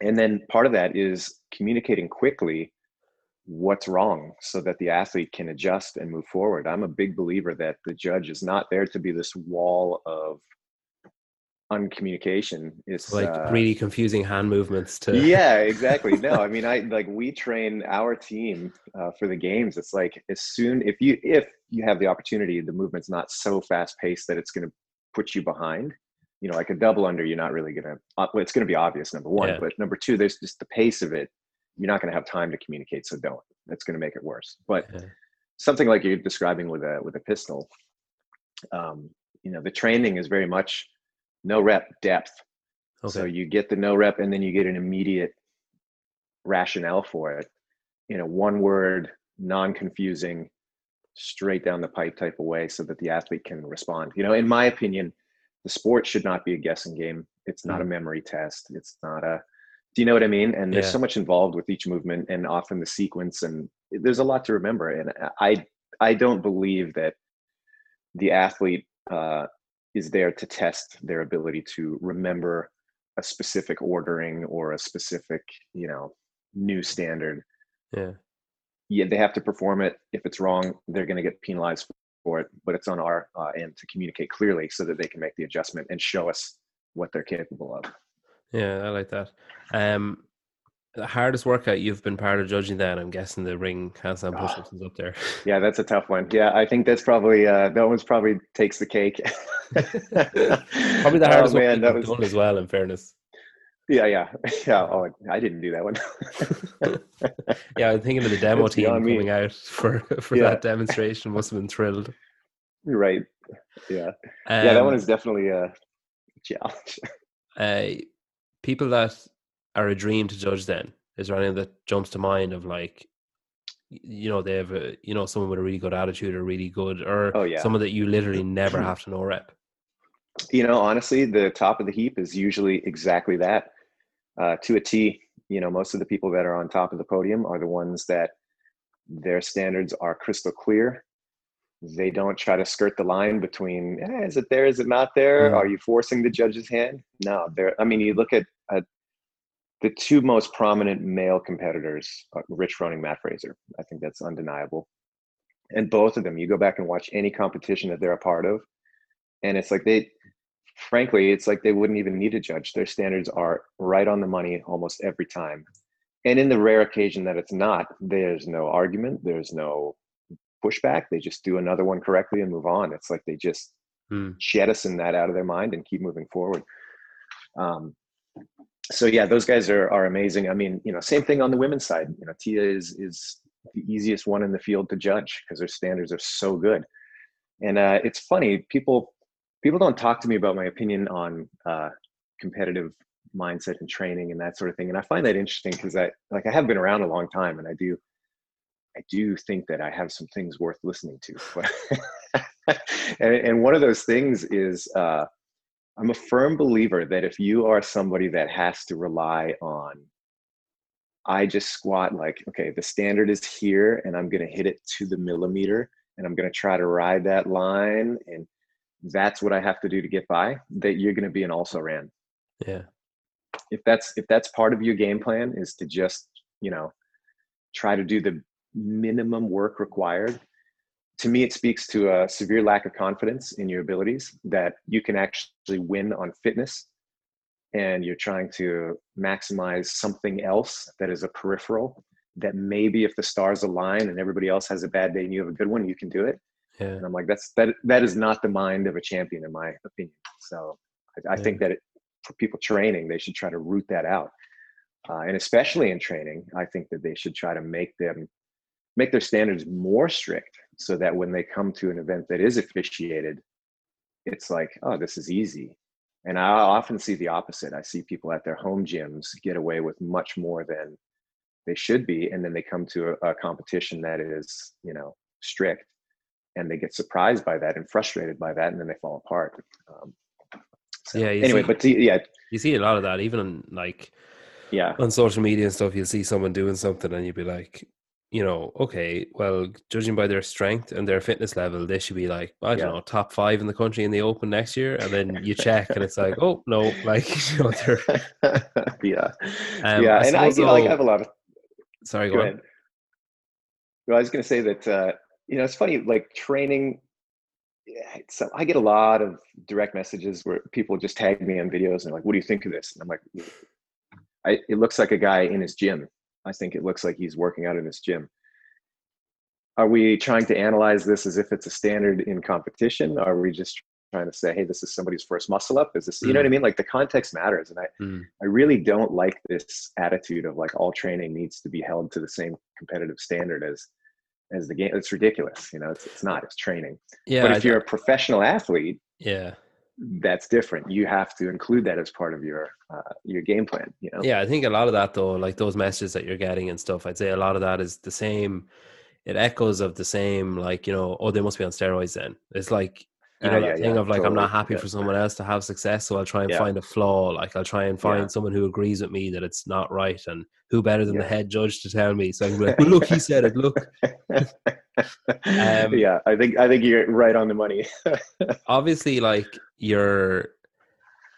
and then part of that is communicating quickly what's wrong so that the athlete can adjust and move forward. I'm a big believer that the judge is not there to be this wall of uncommunication. It's like uh, really confusing hand movements to Yeah, exactly. No, I mean I like we train our team uh, for the games. It's like as soon if you if you have the opportunity, the movement's not so fast paced that it's going to put you behind. You know, like a double under, you're not really to. Uh, well, it's going to be obvious. Number one, yeah. but number two, there's just the pace of it you're not going to have time to communicate so don't that's going to make it worse but okay. something like you're describing with a with a pistol um, you know the training is very much no rep depth okay. so you get the no rep and then you get an immediate rationale for it in a one word non-confusing straight down the pipe type of way so that the athlete can respond you know in my opinion the sport should not be a guessing game it's not mm. a memory test it's not a do you know what I mean? And there's yeah. so much involved with each movement and often the sequence and there's a lot to remember. And I I don't believe that the athlete uh, is there to test their ability to remember a specific ordering or a specific, you know, new standard. Yeah. Yeah, they have to perform it. If it's wrong, they're going to get penalized for it. But it's on our uh, end to communicate clearly so that they can make the adjustment and show us what they're capable of. Yeah, I like that. Um, the hardest workout you've been part of judging that, i'm guessing the ring handstand ah. push-ups is up there yeah that's a tough one yeah i think that's probably uh that one's probably takes the cake probably the hardest oh, man, one that was... done as well in fairness yeah yeah. Yeah oh i didn't do that one. Yeah i'm thinking of the demo team coming me. out for for yeah. that demonstration must have been thrilled. You're right. Yeah. Um, yeah that one um, is definitely a challenge. uh people that are a dream to judge then is there anything that jumps to mind of like you no they have a, you know someone with a really good attitude or really good or oh, yeah. someone that you literally never have to know rep? You know honestly the top of the heap is usually exactly that uh, to a t you know most of the people that are on top of the podium are the ones that their standards are crystal clear. They don't try to skirt the line between eh, is it there? Is it not there? Are you forcing the judge's hand? No there i mean you look at, at the two most prominent male competitors rich froning matt fraser. I think that's undeniable. And both of them you go back and watch any competition that they're a part of and it's like they frankly it's like they wouldn't even need a judge their standards are right on the money almost every time and in the rare occasion that it's not there's no argument there's no pushback. They just do another one correctly and move on. It's like they just hmm. jettison that out of their mind and keep moving forward. Um, so yeah, those guys are are amazing. I mean, you know, same thing on the women's side. You know, Tia is is the easiest one in the field to judge because her standards are so good. And uh, it's funny, people people don't talk to me about my opinion on uh, competitive mindset and training and that sort of thing. And I find that interesting because I like I have been around a long time and I do I do think that I have some things worth listening to. and, and, one of those things is uh, I'm a firm believer that if you are somebody that has to rely on, I just squat like, okay, the standard is here and I'm going to hit it to the millimeter and I'm going to try to ride that line. And that's what I have to do to get by, that you're going to be an also ran. Yeah. If that's, if that's part of your game plan is to just, you know, try to do the minimum work required to me, it speaks to a severe lack of confidence in your abilities that you can actually win on fitness and you're trying to maximize something else that is a peripheral that maybe if the stars align and everybody else has a bad day and you have a good one, you can do it. Yeah. And I'm like, that's that that is not the mind of a champion, in my opinion. So I, I yeah. think that it, for people training, they should try to root that out. Uh, and especially in training, I think that they should try to make them make their standards more strict so that when they come to an event that is officiated, it's like, oh, this is easy. And I often see the opposite. I see people at their home gyms get away with much more than they should be, and then they come to a, a competition that is, you know, strict, and they get surprised by that and frustrated by that, and then they fall apart. Um, so, yeah. Anyway, see, but to, yeah, you see a lot of that even on like yeah on social media and stuff. You'll see someone doing something, and you'll be like, you know, okay, well, judging by their strength and their fitness level, they should be like, I don't yeah. know, top five in the country in the open next year. And then you check and it's like, oh, no, like, you know, they're. yeah. Um, yeah. I and I, you know, like, I have a lot of. Sorry, go, go ahead. Well, I was going to say that, uh, you know, it's funny, like training. So I get a lot of direct messages where people just tag me on videos and like, what do you think of this? And I'm like, I, it looks like a guy in his gym I think it looks like he's working out in his gym. Are we trying to analyze this as if it's a standard in competition? Are we just trying to say, hey, this is somebody's first muscle up? Is this, you know what I mm. mean? Like the context matters. And I, mm. I really don't like this attitude of like all training needs to be held to the same competitive standard as, as the game. It's ridiculous. You know, it's, it's not, it's training. Yeah. But if you're a professional athlete, yeah, that's different. You have to include that as part of your uh, your game plan. You know. Yeah, I think a lot of that though, like those messages that you're getting and stuff, I'd say a lot of that is the same. It echoes of the same, like you know, oh, they must be on steroids. Then it's like you know uh, yeah, thing yeah, of like totally. I'm not happy yeah. for someone else to have success, so I'll try and find a flaw. Like I'll try and find someone who agrees with me that it's not right, and who better than the head judge to tell me? So I can be like, well, look, he said it. Look. um, yeah, I think I think you're right on the money. obviously, like you're,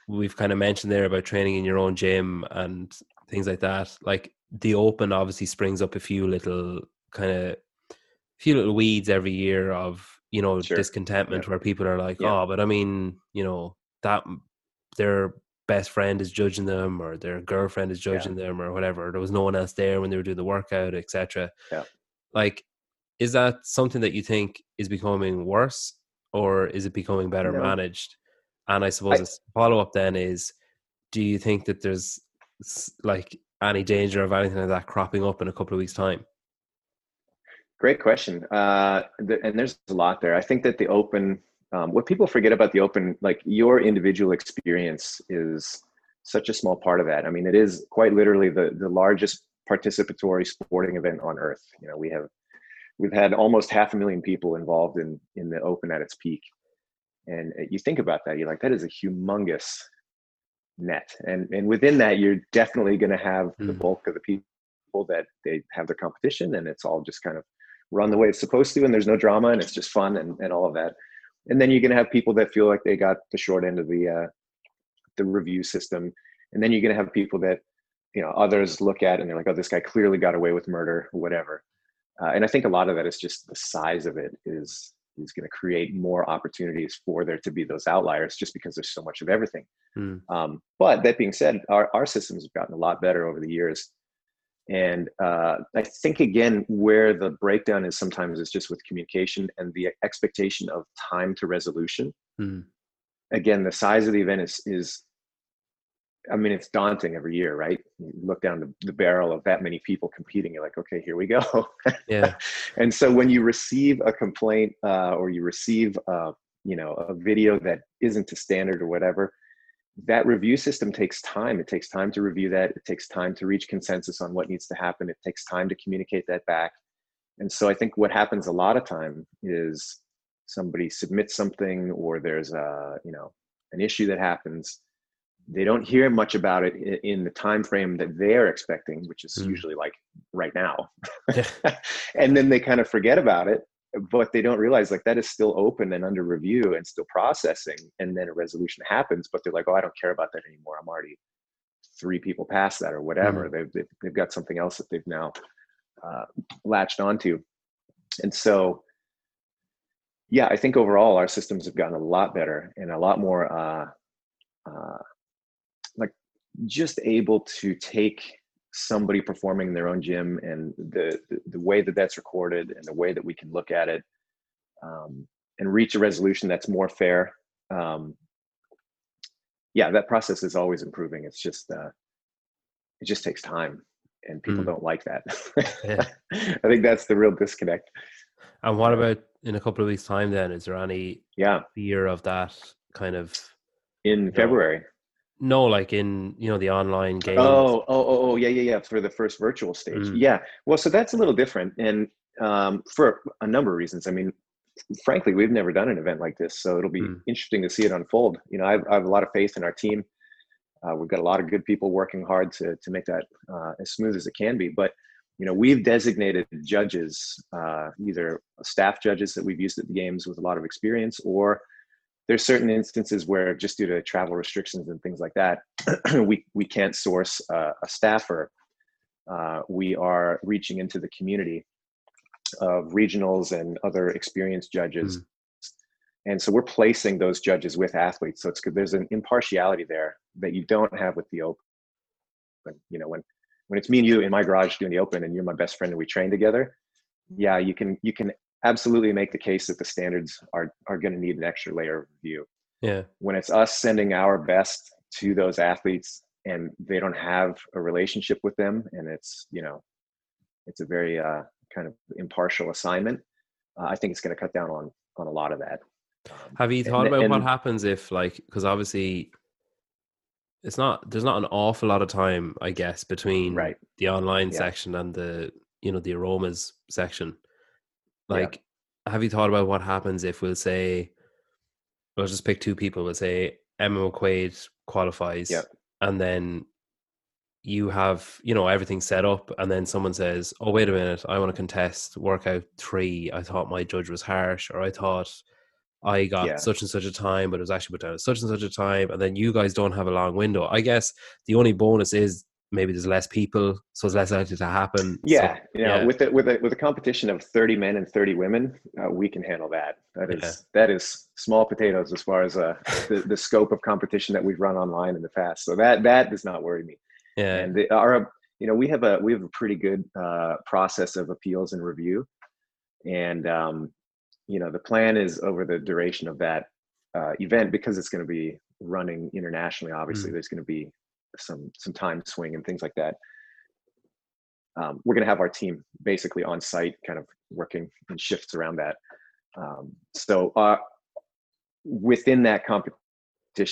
we've kind of mentioned there about training in your own gym and things like that. Like the Open obviously springs up a few little kind of few little weeds every year of you know sure. discontentment yeah. where people are like, yeah. oh, but I mean, you know that their best friend is judging them or their girlfriend is judging yeah. them or whatever. There was no one else there when they were doing the workout, etc. Yeah. Like, is that something that you think is becoming worse or is it becoming better no. managed? And I suppose I, a follow up then is, do you think that there's like any danger of anything like that cropping up in a couple of weeks' time? Great question. Uh, the, and there's a lot there. I think that the open, um, what people forget about the open, like your individual experience is such a small part of that. I mean, it is quite literally the, the largest participatory sporting event on earth. You know, we have, we've had almost half a million people involved in, in the open at its peak. And uh, you think about that, you're like, that is a humongous net. And, and within that, you're definitely going to have mm. the bulk of the people that they have their competition and it's all just kind of run the way it's supposed to and there's no drama and it's just fun and, and all of that. And then you're going to have people that feel like they got the short end of the uh, the review system. And then you're going to have people that you know others look at and they're like oh this guy clearly got away with murder or whatever. Uh, and i think a lot of that is just the size of it is is going to create more opportunities for there to be those outliers just because there's so much of everything. Mm. um, but that being said our, our systems have gotten a lot better over the years and uh, I think again, where the breakdown is sometimes is just with communication and the expectation of time to resolution. Mm. Again, the size of the event is is, I mean, it's daunting every year, right? You look down the, the barrel of that many people competing. You're like, okay, here we go. Yeah. and so when you receive a complaint uh, or you receive, uh, you know, a video that isn't to standard or whatever, that review system takes time. It takes time to review that. It takes time to reach consensus on what needs to happen. It takes time to communicate that back. And so I think what happens a lot of time is somebody submits something or there's a, you know, an issue that happens. They don't hear much about it in the time frame that they're expecting, which is mm. usually like right now. and then they kind of forget about it but they don't realize like that is still open and under review and still processing and then a resolution happens but they're like oh i don't care about that anymore. I'm already three people past that or whatever. Mm-hmm. they've, they've, they've, got something else that they've now uh, latched onto. And so yeah, I think overall our systems have gotten a lot better and a lot more uh, uh, like just able to take somebody performing in their own gym and the, the, the way that that's recorded and the way that we can look at it um, and reach a resolution that's more fair. Um, yeah, that process is always improving. It's just uh, it just takes time, and people mm. don't like that. yeah. I think that's the real disconnect. And what about in a couple of weeks' time? Then is there any yeah fear of that kind of in February? Know, no, like in you know the online game. Oh, oh, oh, oh, yeah, yeah, yeah. For the first virtual stage, mm. yeah. Well, so that's a little different, and um, for a number of reasons. I mean, frankly, we've never done an event like this, so it'll be mm. interesting to see it unfold. You know, I've, I have a lot of faith in our team. Uh, we've got a lot of good people working hard to to make that uh, as smooth as it can be. But you know, we've designated judges, uh, either staff judges that we've used at the games with a lot of experience, or there's certain instances where just due to travel restrictions and things like that, we we can't source a staffer. Uh, we are reaching into the community of regionals and other experienced judges. Mm. And so we're placing those judges with athletes. So it's good. There's an impartiality there that you don't have with the open. You know, when when it's me and you in my garage doing the open and you're my best friend and we train together, yeah, you can you can absolutely make the case that the standards are are going to need an extra layer of review. Yeah. When it's us sending our best to those athletes and they don't have a relationship with them and it's, you know, it's a very uh kind of impartial assignment, uh, I think it's going to cut down on on a lot of that. Um, Have you thought and, about and, what happens if, like, because obviously it's not there's not an awful lot of time, I guess, between right. the online yeah. section and the you know the aromas section. Like, yeah. have you thought about what happens if we'll say, we'll just pick two people. We'll say Emma McQuaid qualifies, yeah. and then you have you know everything set up and then someone says oh wait a minute i want to contest workout three i thought my judge was harsh or i thought i got yeah. such and such a time but it was actually put down at such and such a time and then you guys don't have a long window i guess the only bonus is maybe there's less people so it's less likely to happen yeah so, you know yeah. with a with a with a competition of 30 men and 30 women uh, we can handle that that is yeah. that is small potatoes as far as uh, the, the scope of competition that we've run online in the past so that that does not worry me yeah. And they are, you know, we have a we have a pretty good uh, process of appeals and review, and um, you know, the plan is over the duration of that uh, event because it's going to be running internationally. Obviously, mm. there's going to be some some time swing and things like that. Um, we're going to have our team basically on site, kind of working in shifts around that. Um, so uh, within that competition,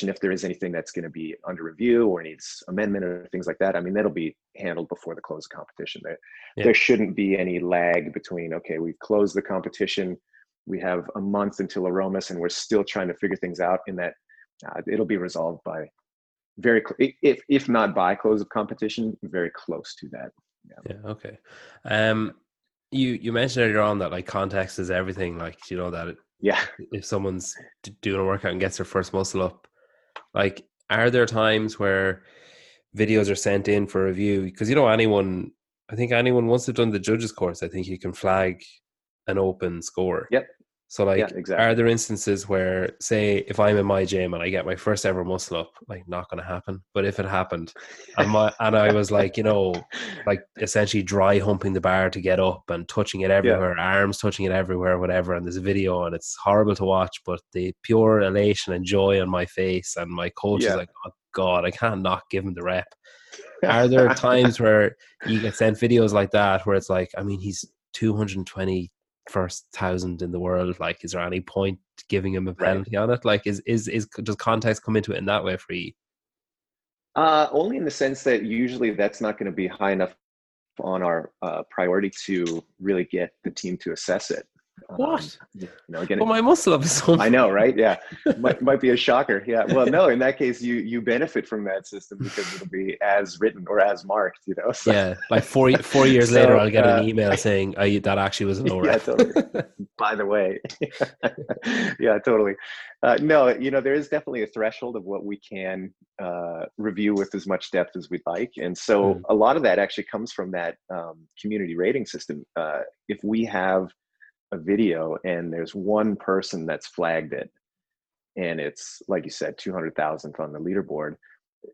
if there is anything that's going to be under review or needs amendment or things like that i mean that'll be handled before the close of competition there yeah. there shouldn't be any lag between okay we've closed the competition we have a month until aromas and we're still trying to figure things out in that uh, it'll be resolved by very if if not by close of competition very close to that yeah, yeah okay um you you mentioned earlier on that like context is everything like you know that it, yeah if someone's doing a workout and gets their first muscle up like, are there times where videos are sent in for review? Because you know, anyone, I think anyone once they've done the judges course, I think you can flag an open score. Yep. So like, yeah, exactly. are there instances where, say, if I'm in my gym and I get my first ever muscle up, like not going to happen, but if it happened, and my and I was like, you know, like essentially dry humping the bar to get up and touching it everywhere, yeah. arms touching it everywhere, whatever, and there's a video and it's horrible to watch, but the pure elation and joy on my face, and my coach yeah. is like, oh god, I can't not give him the rep. are there times where you get sent videos like that where it's like, I mean, he's 220 first thousand in the world like is there any point giving him a penalty right. on it? Like is is is does context come into it in that way for you? Uh only in the sense that usually that's not going to be high enough on our uh, priority to really get the team to assess it what? Um, you know, again, well, my muscle up is so. I know, right? Yeah, might might be a shocker. Yeah. Well, no. In that case, you you benefit from that system because it'll be as written or as marked. You know. So. Yeah. Like four four years so, later, I'll get uh, an email saying I, that actually was a low yeah, totally. By the way. yeah, totally. Uh, no, you know, there is definitely a threshold of what we can uh, review with as much depth as we'd like, and so mm. a lot of that actually comes from that um, community rating system. Uh, if we have a video and there's one person that's flagged it and it's like you said 200,000th on the leaderboard.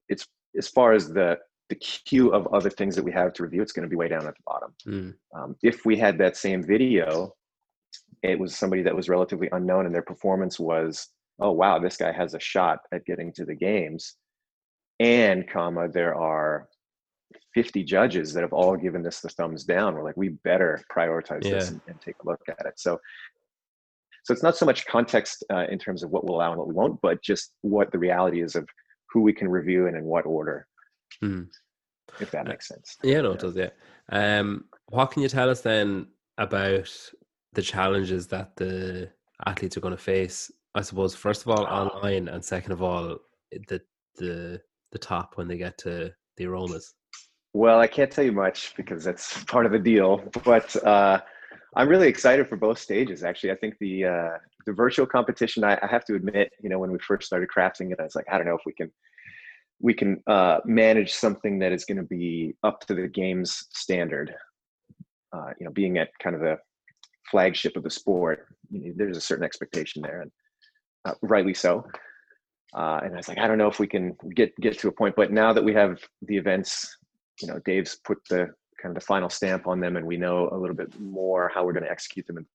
It's as far as the the queue of other things that we have to review it's going to be way down at the bottom. Mm. um, if we had that same video it was somebody that was relatively unknown and their performance was oh wow this guy has a shot at getting to the games. And comma there are 50 judges that have all given this the thumbs down. We're like we better prioritize yeah. this and, and, take a look at it. So so it's not so much context uh, in terms of what we'll allow and what we won't but just what the reality is of who we can review and in what order. Mm. if that makes sense. yeah no it does yeah. Um what can you tell us then about the challenges that the athletes are going to face? I suppose first of all online and second of all the the the top when they get to the aromas well, I can't tell you much because that's part of the deal, but uh, I'm really excited for both stages. Actually, I think the uh, the virtual competition. I, I, have to admit, you know, when we first started crafting it, I was like, I don't know if we can we can uh, manage something that is going to be up to the game's standard. Uh, you know, being at kind of the flagship of the sport, you know, there's a certain expectation there, and uh, rightly so. Uh, and I was like, I don't know if we can get get to a point. But now that we have the events you know dave's put the kind of the final stamp on them and we know a little bit more how we're going to execute them and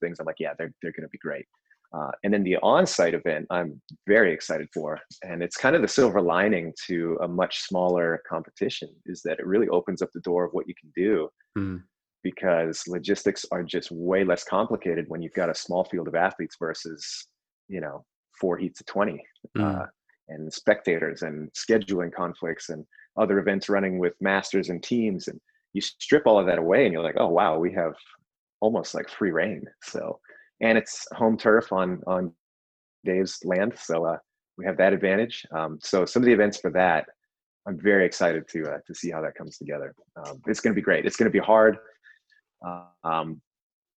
things i'm like yeah they're, they're going to be great uh, and then the on-site event i'm very excited for and it's kind of the silver lining to a much smaller competition is that it really opens up the door of what you can do mm. because logistics are just way less complicated when you've got a small field of athletes versus you know four heats of 20 mm. uh, and spectators and scheduling conflicts and other events running with masters and teams and you strip all of that away and you're like oh wow we have almost like free rein. So and it's home turf on on dave's land so uh, we have that advantage. Um, so some of the events for that i'm very excited to uh, to see how that comes together. Um, it's going to be great. It's going to be hard. Um,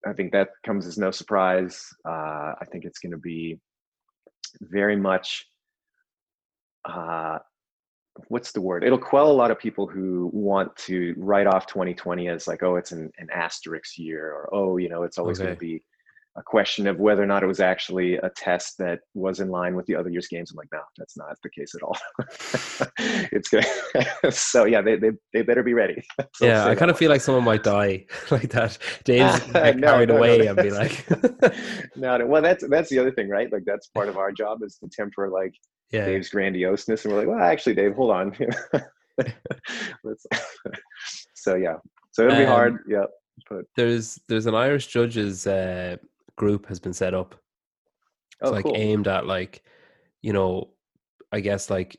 i think that comes as no surprise. Uh, i think it's going to be very much uh, what's the word? It'll quell a lot of people who want to write off 2020 as like, oh, it's an, an asterisk year, or oh, you know, it's always okay. going to be a question of whether or not it was actually a test that was in line with the other year's games. I'm like, no, that's not the case at all. it's good. so yeah, they, they, they better be ready. so yeah, I kind of feel like someone might die like that. Like, no, carried no, away no, and be like, no, no, well, that's, that's the other thing, right? Like that's part of our job is to temper like yeah. Dave's grandioseness, and we're like, well, actually, Dave, hold on. so yeah, so it'll be um, hard. Yeah, but there's there's an Irish judges uh, group has been set up. It's oh, like cool. aimed at like, you know, I guess like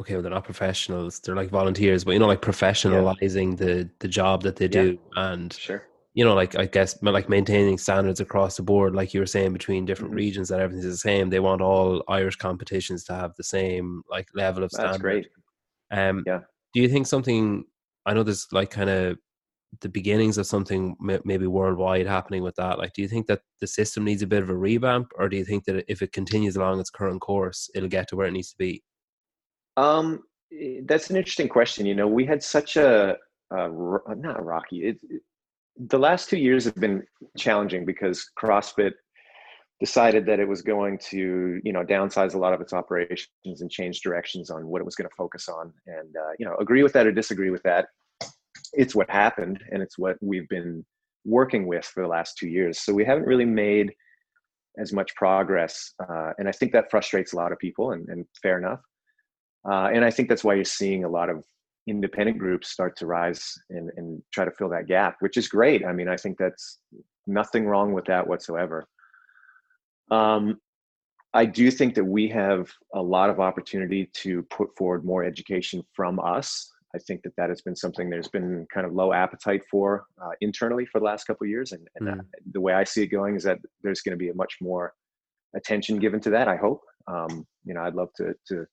okay, well, they're not professionals; they're like volunteers, but you know, like professionalizing yeah. the the job that they do, yeah. and sure, you know, like I guess like maintaining standards across the board, like you were saying, between different mm-hmm. regions, that everything's the same. They want all Irish competitions to have the same like level of standard. That's great. Um, yeah. Do you think something? I know there's like kind of the beginnings of something maybe worldwide happening with that. Like, do you think that the system needs a bit of a revamp, or do you think that if it continues along its current course, it'll get to where it needs to be? Um, eh, that's an interesting question. You know, we had such a, a not rocky. It, it, the last two years have been challenging because CrossFit decided that it was going to, you know, downsize a lot of its operations and change directions on what it was going to focus on. And uh, you know, agree with that or disagree with that, it's what happened, and it's what we've been working with for the last two years. So we haven't really made as much progress, uh, and I think that frustrates a lot of people, and, and fair enough. Uh, and I think that's why you're seeing a lot of independent groups start to rise and, and try to fill that gap, which is great. I mean, I think that's nothing wrong with that whatsoever. Um, I do think that we have a lot of opportunity to put forward more education from us. I think that that has been something there's been kind of low appetite for uh, internally for the last couple of years, and, and mm. the way I see it going is that there's going to be a much more attention given to that. I hope. Um, you know, I'd love to to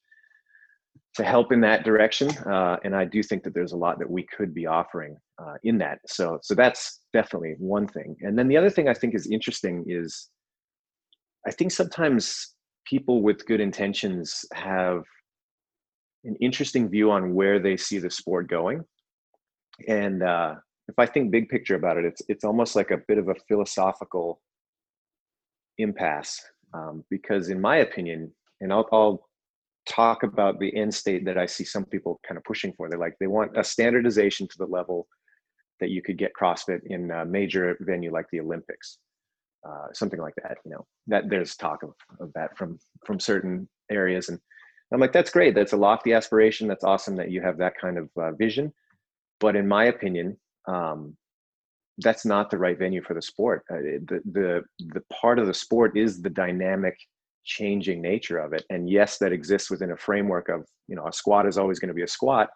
to help in that direction. Uh, and I do think that there's a lot that we could be offering uh, in that. So, so that's definitely one thing. And then the other thing I think is interesting is I think sometimes people with good intentions have an interesting view on where they see the sport going. And uh, if I think big picture about it, it's it's almost like a bit of a philosophical impasse um, because, in my opinion, and I'll, I'll talk about the end state that I see some people kind of pushing for. They're like they want a standardization to the level that you could get CrossFit in a major venue like the Olympics, uh, something like that. You know, that there's talk of, of that from from certain areas, and I'm like, that's great. That's a lofty aspiration. That's awesome that you have that kind of uh, vision. But in my opinion, um, that's not the right venue for the sport. Uh, the the the part of the sport is the dynamic, changing nature of it. And yes, that exists within a framework of you know a squat is always going to be a squat,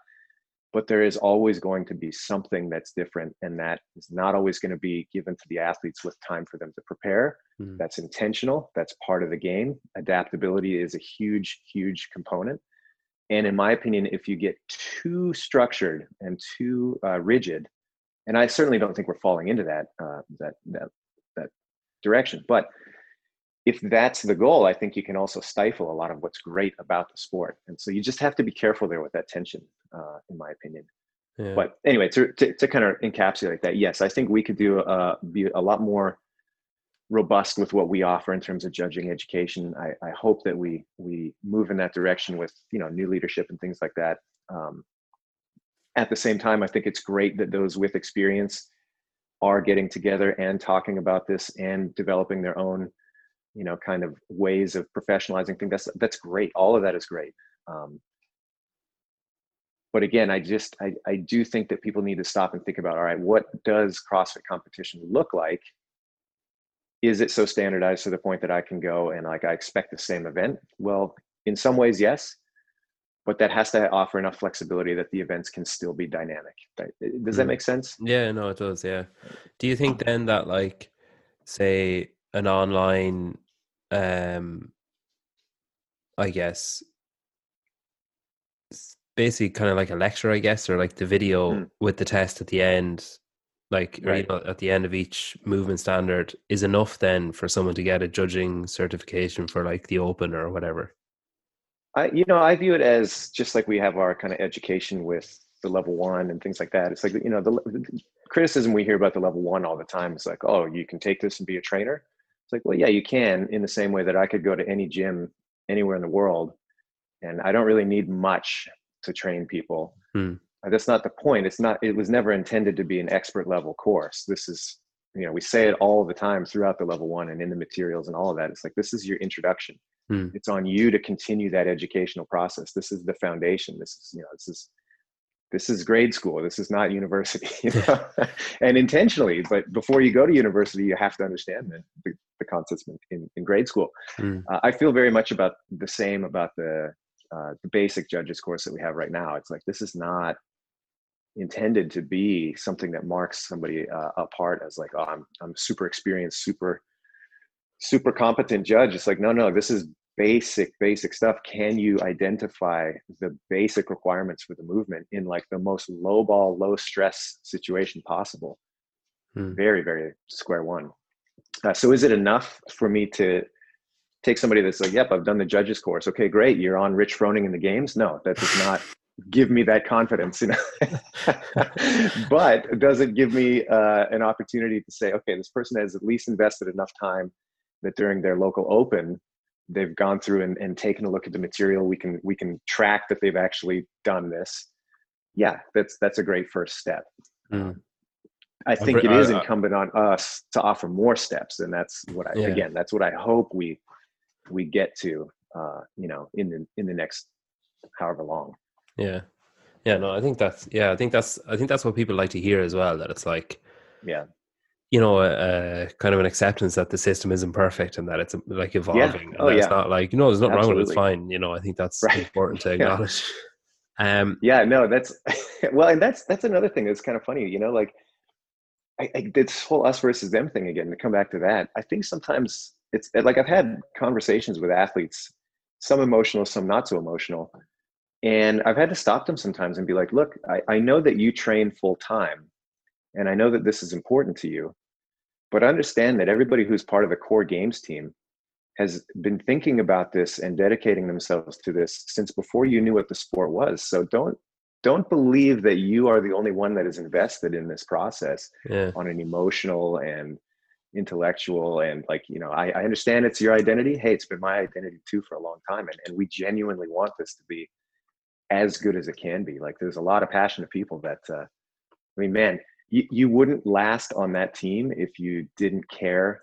but there is always going to be something that's different, and that is not always going to be given to the athletes with time for them to prepare. Mm-hmm. That's intentional. That's part of the game. Adaptability is a huge, huge component. And in my opinion, if you get too structured and too uh, rigid, and I certainly don't think we're falling into that uh, that that that direction. But if that's the goal, I think you can also stifle a lot of what's great about the sport. And so you just have to be careful there with that tension, uh, in my opinion. Yeah. But anyway, to, to, to kind of encapsulate that, yes, I think we could do uh, be a lot more robust with what we offer in terms of judging education. I, I hope that we we move in that direction with you know new leadership and things like that. Um, at the same time, I think it's great that those with experience are getting together and talking about this and developing their own, you know, kind of ways of professionalizing things. That's that's great. All of that is great. Um, but again, I just I, I do think that people need to stop and think about all right, what does CrossFit competition look like? Is it so standardized to the point that I can go and like I expect the same event? Well, in some ways, yes but that has to offer enough flexibility that the events can still be dynamic. Does that make sense? Yeah, no, it does. Yeah. Do you think then that like, say, an online, um, I guess, basically kind of like a lecture, I guess, or like the video mm. with the test at the end, like right. you know, at the end of each movement standard, is enough then for someone to get a judging certification for like the open or whatever? I, you know, I view it as just like we have our kind of education with the level one and things like that. It's like, you know, the, the criticism we hear about the level one all the time is like, oh, you can take this and be a trainer. It's like, well, yeah, you can in the same way that I could go to any gym anywhere in the world and I don't really need much to train people. Hmm. That's not the point. It's not, it was never intended to be an expert level course. This is, you know, we say it all the time throughout the level one and in the materials and all of that. It's like, this is your introduction Hmm. It's on you to continue that educational process. This is the foundation. This is, you know, this is this is grade school. This is not university, you know? and intentionally. But before you go to university, you have to understand the, the, the concepts in, in, grade school. Mm. Uh, I feel very much about the same about the uh, the basic judges course that we have right now. It's like this is not intended to be something that marks somebody uh, apart as like, oh, I'm I'm super experienced, super super competent judge it's like no no this is basic basic stuff can you identify the basic requirements for the movement in like the most low ball low stress situation possible? Hmm. very very square one. Uh, so is it enough for me to take somebody that's like yep i've done the judges course. Okay great. You're on rich froning in the games? No that does not give me that confidence you know? But does it give me uh, an opportunity to say okay this person has at least invested enough time that during their local open they've gone through and, and taken a look at the material we can we can track that they've actually done this. Yeah that's that's a great first step. Mm. i think it is incumbent on us to offer more steps and that's what i yeah. again that's what i hope we we get to uh you know in the in the next however long. Yeah. Yeah no i think that's yeah i think that's i think that's what people like to hear as well that it's like yeah you know, a, a, kind of an acceptance that the system isn't perfect and that it's like evolving. Yeah. Oh, yeah. It's not like, you know, there's nothing Absolutely. wrong with it. It's fine. You know, I think that's right. important to acknowledge. yeah. Um, yeah, no, that's, well, and that's, that's another thing that's kind of funny, you know, like I, I, this whole us versus them thing again, to come back to that, I think sometimes it's like I've had conversations with athletes, some emotional, some not so emotional. And I've had to stop them sometimes and be like, look, I, I know that you train full time and I know that this is important to you, but understand that everybody who's part of the core games team has been thinking about this and dedicating themselves to this since before you knew what the sport was. So don't don't believe that you are the only one that is invested in this process Yeah. on an emotional and intellectual and like you know I, I understand it's your identity hey it's been my identity too for a long time and, and we genuinely want this to be as good as it can be like there's a lot of passionate people that uh, i mean man you, you wouldn't last on that team if you didn't care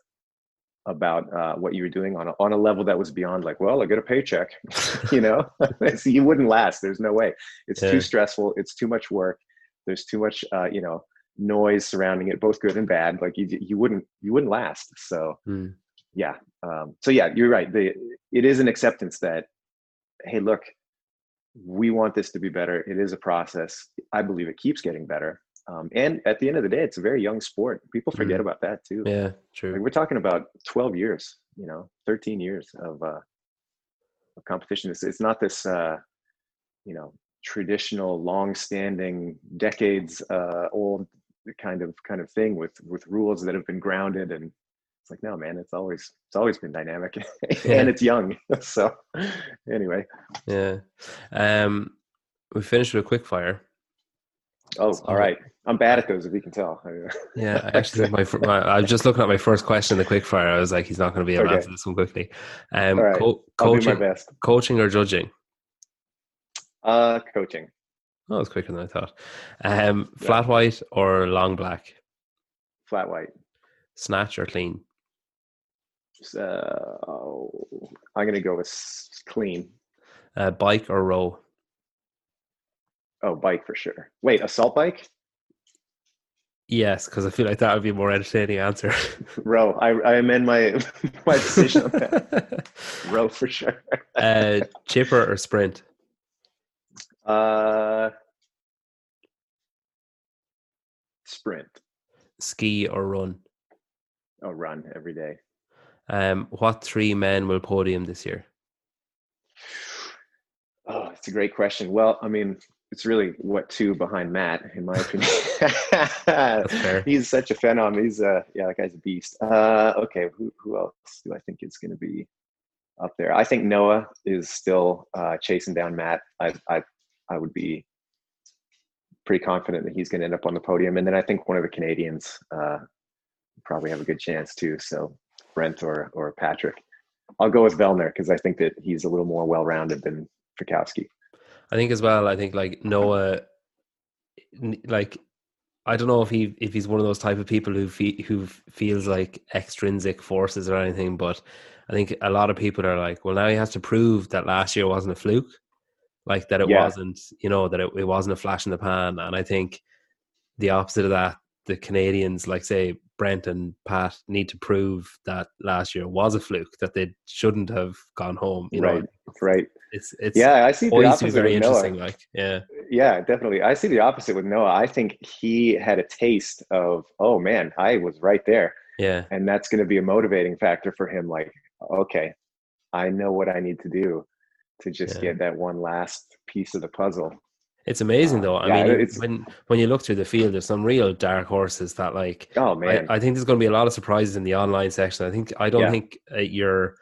about uh, what you were doing on a, on a level that was beyond like well i get a paycheck you know so you wouldn't last there's no way it's Yeah. too stressful it's too much work there's too much uh, you know noise surrounding it both good and bad like you you wouldn't you wouldn't last so Mm. yeah um, so yeah you're right the, it is an acceptance that hey look we want this to be better it is a process i believe it keeps getting better um, and at the end of the day it's a very young sport people forget about that too Yeah. like True. we're talking about 12 years you know 13 years of uh of competition it's, it's not this uh you know traditional long-standing decades uh old kind of kind of thing with with rules that have been grounded and it's like no man it's always it's always been dynamic Yeah. and it's young so anyway Yeah. Um, we finished with a quick fire. Oh So- all right i'm bad at those if you can tell Yeah, I actually think my, my I was just looking at my first question in the quickfire. I was like, he's not going to be able to Okay. answer this one quickly. Um, All right. co- i'll do my coaching, best coaching or judging? uh coaching Oh, it's quicker than I thought. Um, Yeah. flat white or long black? flat white Snatch or clean? uh, oh, i'm gonna go with clean Uh, bike or row? Oh, bike for sure. Wait, assault bike? Yes, because I feel like that would be a more entertaining answer. Row. I, I amend my my decision on that. Row for sure. uh, chipper or sprint? Uh, sprint. Ski or run? Oh, run every day. Um, what three men will podium this year? Oh, it's a great question. Well, I mean, it's really what two behind Matt, in my opinion. fair. He's such a phenom. He's uh yeah, that guy's a beast. Uh okay, who who else do I think is gonna be up there? I think Noah is still uh chasing down Matt. I I I would be pretty confident that he's gonna end up on the podium. And then I think one of the Canadians uh probably have a good chance too. So Brent or or Patrick. I'll go with Vellner because I think that he's a little more well rounded than Fikowski. I think as well. I think like Noah, like I don't know if he if he's one of those type of people who fe- who feels like extrinsic forces or anything, but I think a lot of people are like, well, now he has to prove that last year wasn't a fluke, like that it Yeah. wasn't, you know, that it, it wasn't a flash in the pan. And I think the opposite of that, the Canadians, like say Brent and Pat, need to prove that last year was a fluke, that they shouldn't have gone home. You right, know, right. it's it's Yeah, I see the poised to be opposite very with Noah. Like, yeah. Yeah, definitely. I see the opposite with Noah. I think he had a taste of, oh man, I was right there. Yeah, And that's going to be a motivating factor for him. Like, okay, I know what I need to do to just Yeah. get that one last piece of the puzzle. It's amazing though. I yeah, mean, when when you look through the field, there's some real dark horses that like. Oh I, man. I think there's going to be a lot of surprises in the online section. I think I don't Yeah. think uh, your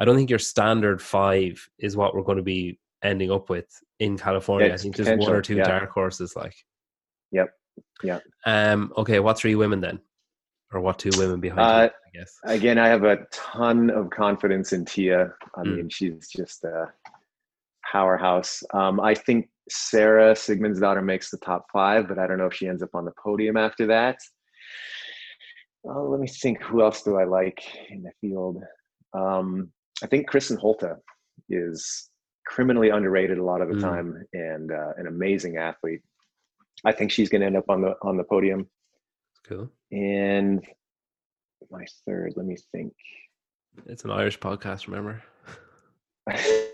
I don't think your standard five is what we're going to be ending up with in California. I think there's one or two yeah. dark horses. Like, Yep, yep. Um. Okay. What three women then, or what two women behind? Uh, you, I guess. Again, I have a ton of confidence in Tia. I Mm. mean, she's just a powerhouse. Um, I think Sara Sigmundsdottir makes the top five, but I don't know if she ends up on the podium after that. Oh, let me think. Who else do I like in the field? Um, I think Kristin Holte is criminally underrated a lot of the Mm. time and uh, an amazing athlete. I think she's going to end up on the on the podium. Cool. And my third, let me think. It's an Irish podcast. Remember.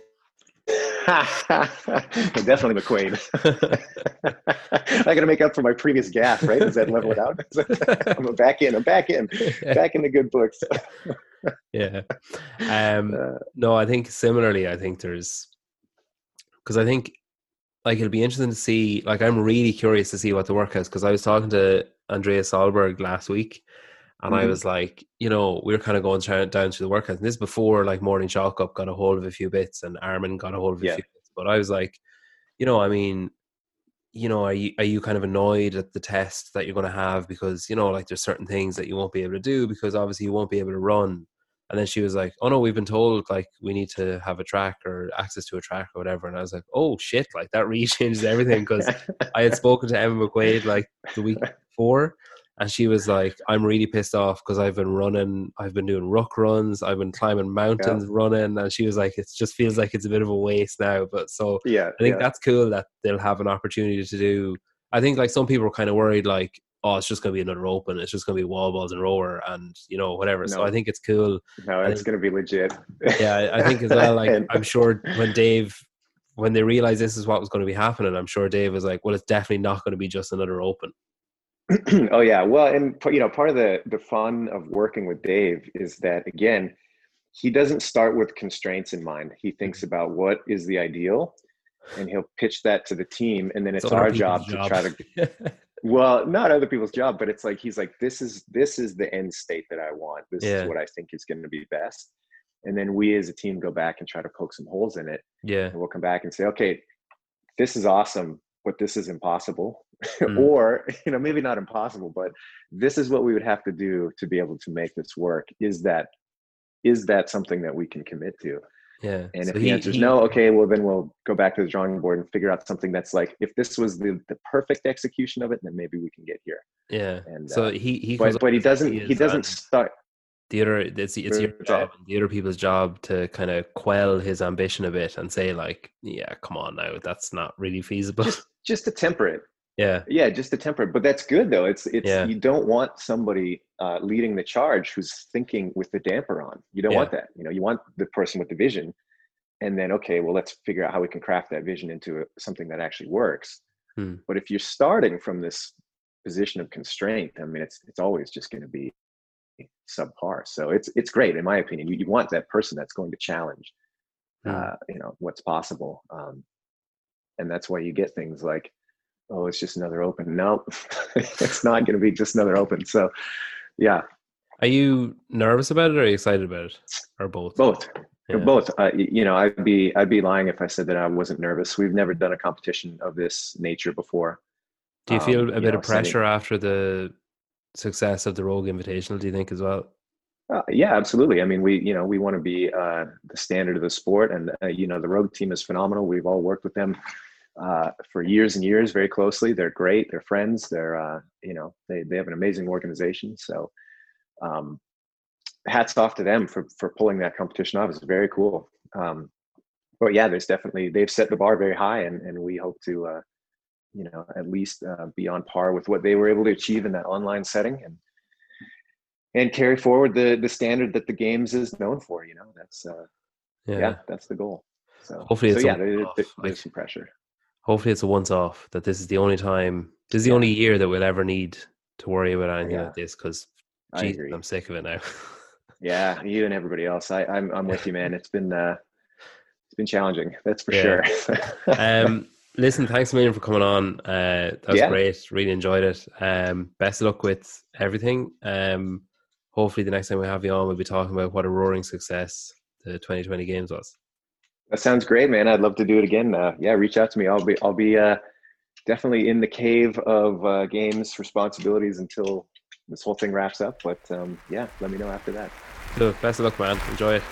Definitely McQuaid. I got to make up for my previous gaff, right? Does that level it out? I'm back in. I'm back in. Back in the good books. yeah. Um. Uh, No, I think similarly. I think there's because I think like it'll be interesting to see. Like, I'm really curious to see what the workouts because I was talking to Andrea Solberg last week, and I Mhm. was like, you know, we were kind of going down through the workouts. And this is before like Morning Chalk Up got a hold of a few bits, and Armen got a hold of a Yeah. few bits. But I was like, you know, I mean, you know, are you are you kind of annoyed at the test that you're going to have because you know, like there's certain things that you won't be able to do because obviously you won't be able to run. And then she was like, "Oh no, we've been told like we need to have a track or access to a track or whatever." And I was like, "Oh shit!" Like that really changes everything because I had spoken to Emma McQuaid like the week before, and she was like, "I'm really pissed off because I've been running, I've been doing ruck runs, I've been climbing mountains, yeah. running," and she was like, "It just feels like it's a bit of a waste now." But so yeah, I think yeah. that's cool that they'll have an opportunity to do. I think like some people are kind of worried, like, "Oh, it's just going to be another open, it's just going to be wall balls and rower, and you know whatever." No. So I think it's cool. No, it's going to be legit. yeah, I think as well. Like I'm sure when Dave when they realized this is what was going to be happening, I'm sure Dave was like, "Well, it's definitely not going to be just another open." oh yeah, well, and you know, part of the the fun of working with Dave is that again, he doesn't start with constraints in mind. He thinks mm-hmm. about what is the ideal, and he'll pitch that to the team, and then it's, it's our job, to try to. well, not other people's job, but it's like he's like, this is this is the end state that I want. This yeah. is what I think is going to be best, and then we as a team go back and try to poke some holes in it. Yeah, and we'll come back and say, okay, this is awesome but this is impossible mm. or you know maybe not impossible but this is what we would have to do to be able to make this work is that is that something that we can commit to? Yeah and so if he, the answer is no okay well then we'll go back to the drawing board and figure out something that's like if this was the, the perfect execution of it then maybe we can get here. Yeah and so uh, he he but, but he doesn't he doesn't start the other it's it's your job the other people's job to kind of quell his ambition a bit and say like yeah come on now that's not really feasible. Just, just to temper it yeah yeah just to temper it but that's good though it's it's yeah. you don't want somebody uh, leading the charge who's thinking with the damper on you don't yeah. want that you know you want the person with the vision and then okay well let's figure out how we can craft that vision into a, something that actually works hmm. but if you're starting from this position of constraint i mean it's it's always just going to be subpar. So it's it's great in my opinion. You, you want that person that's going to challenge, mm. uh, you know, what's possible, um, and that's why you get things like, oh, it's just another open. No, it's not going to be just another open. So, yeah. Are you nervous about it, or are you excited about it, or both? Both. Yeah. Both. Uh, you know, I'd be I'd be lying if I said that I wasn't nervous. We've never done a competition of this nature before. Do you feel um, a bit know, of pressure after the success of the Rogue Invitational? Do you think as well? Uh, yeah, absolutely. I mean, we you know we want to be uh, the standard of the sport, and uh, you know the Rogue team is phenomenal. We've all worked with them uh, for years and years, very closely. They're great. They're friends. They're uh, you know they they have an amazing organization. So, um, hats off to them for for pulling that competition off. It's very cool. Um, but yeah, there's definitely they've set the bar very high, and and we hope to uh, you know at least uh, be on par with what they were able to achieve in that online setting and and carry forward the the standard that the games is known for you know that's uh yeah, yeah that's the goal so hopefully so yeah there, there, there's like, some pressure hopefully it's a once off that this is the only time this is the yeah. only year that we'll ever need to worry about anything yeah. like this because i'm sick of it now yeah you and everybody else i i'm, I'm with you man it's been uh it's been challenging that's for sure um Listen, thanks a million for coming on. Uh, that was yeah. great. Really enjoyed it. Um, best of luck with everything. Um, hopefully, the next time we have you on, we'll be talking about what a roaring success the 2020 games was. That sounds great, man. I'd love to do it again. Uh, yeah, reach out to me. I'll be, I'll be uh, definitely in the cave of uh, games responsibilities until this whole thing wraps up. But um, yeah, let me know after that. Best of luck, man. Enjoy it.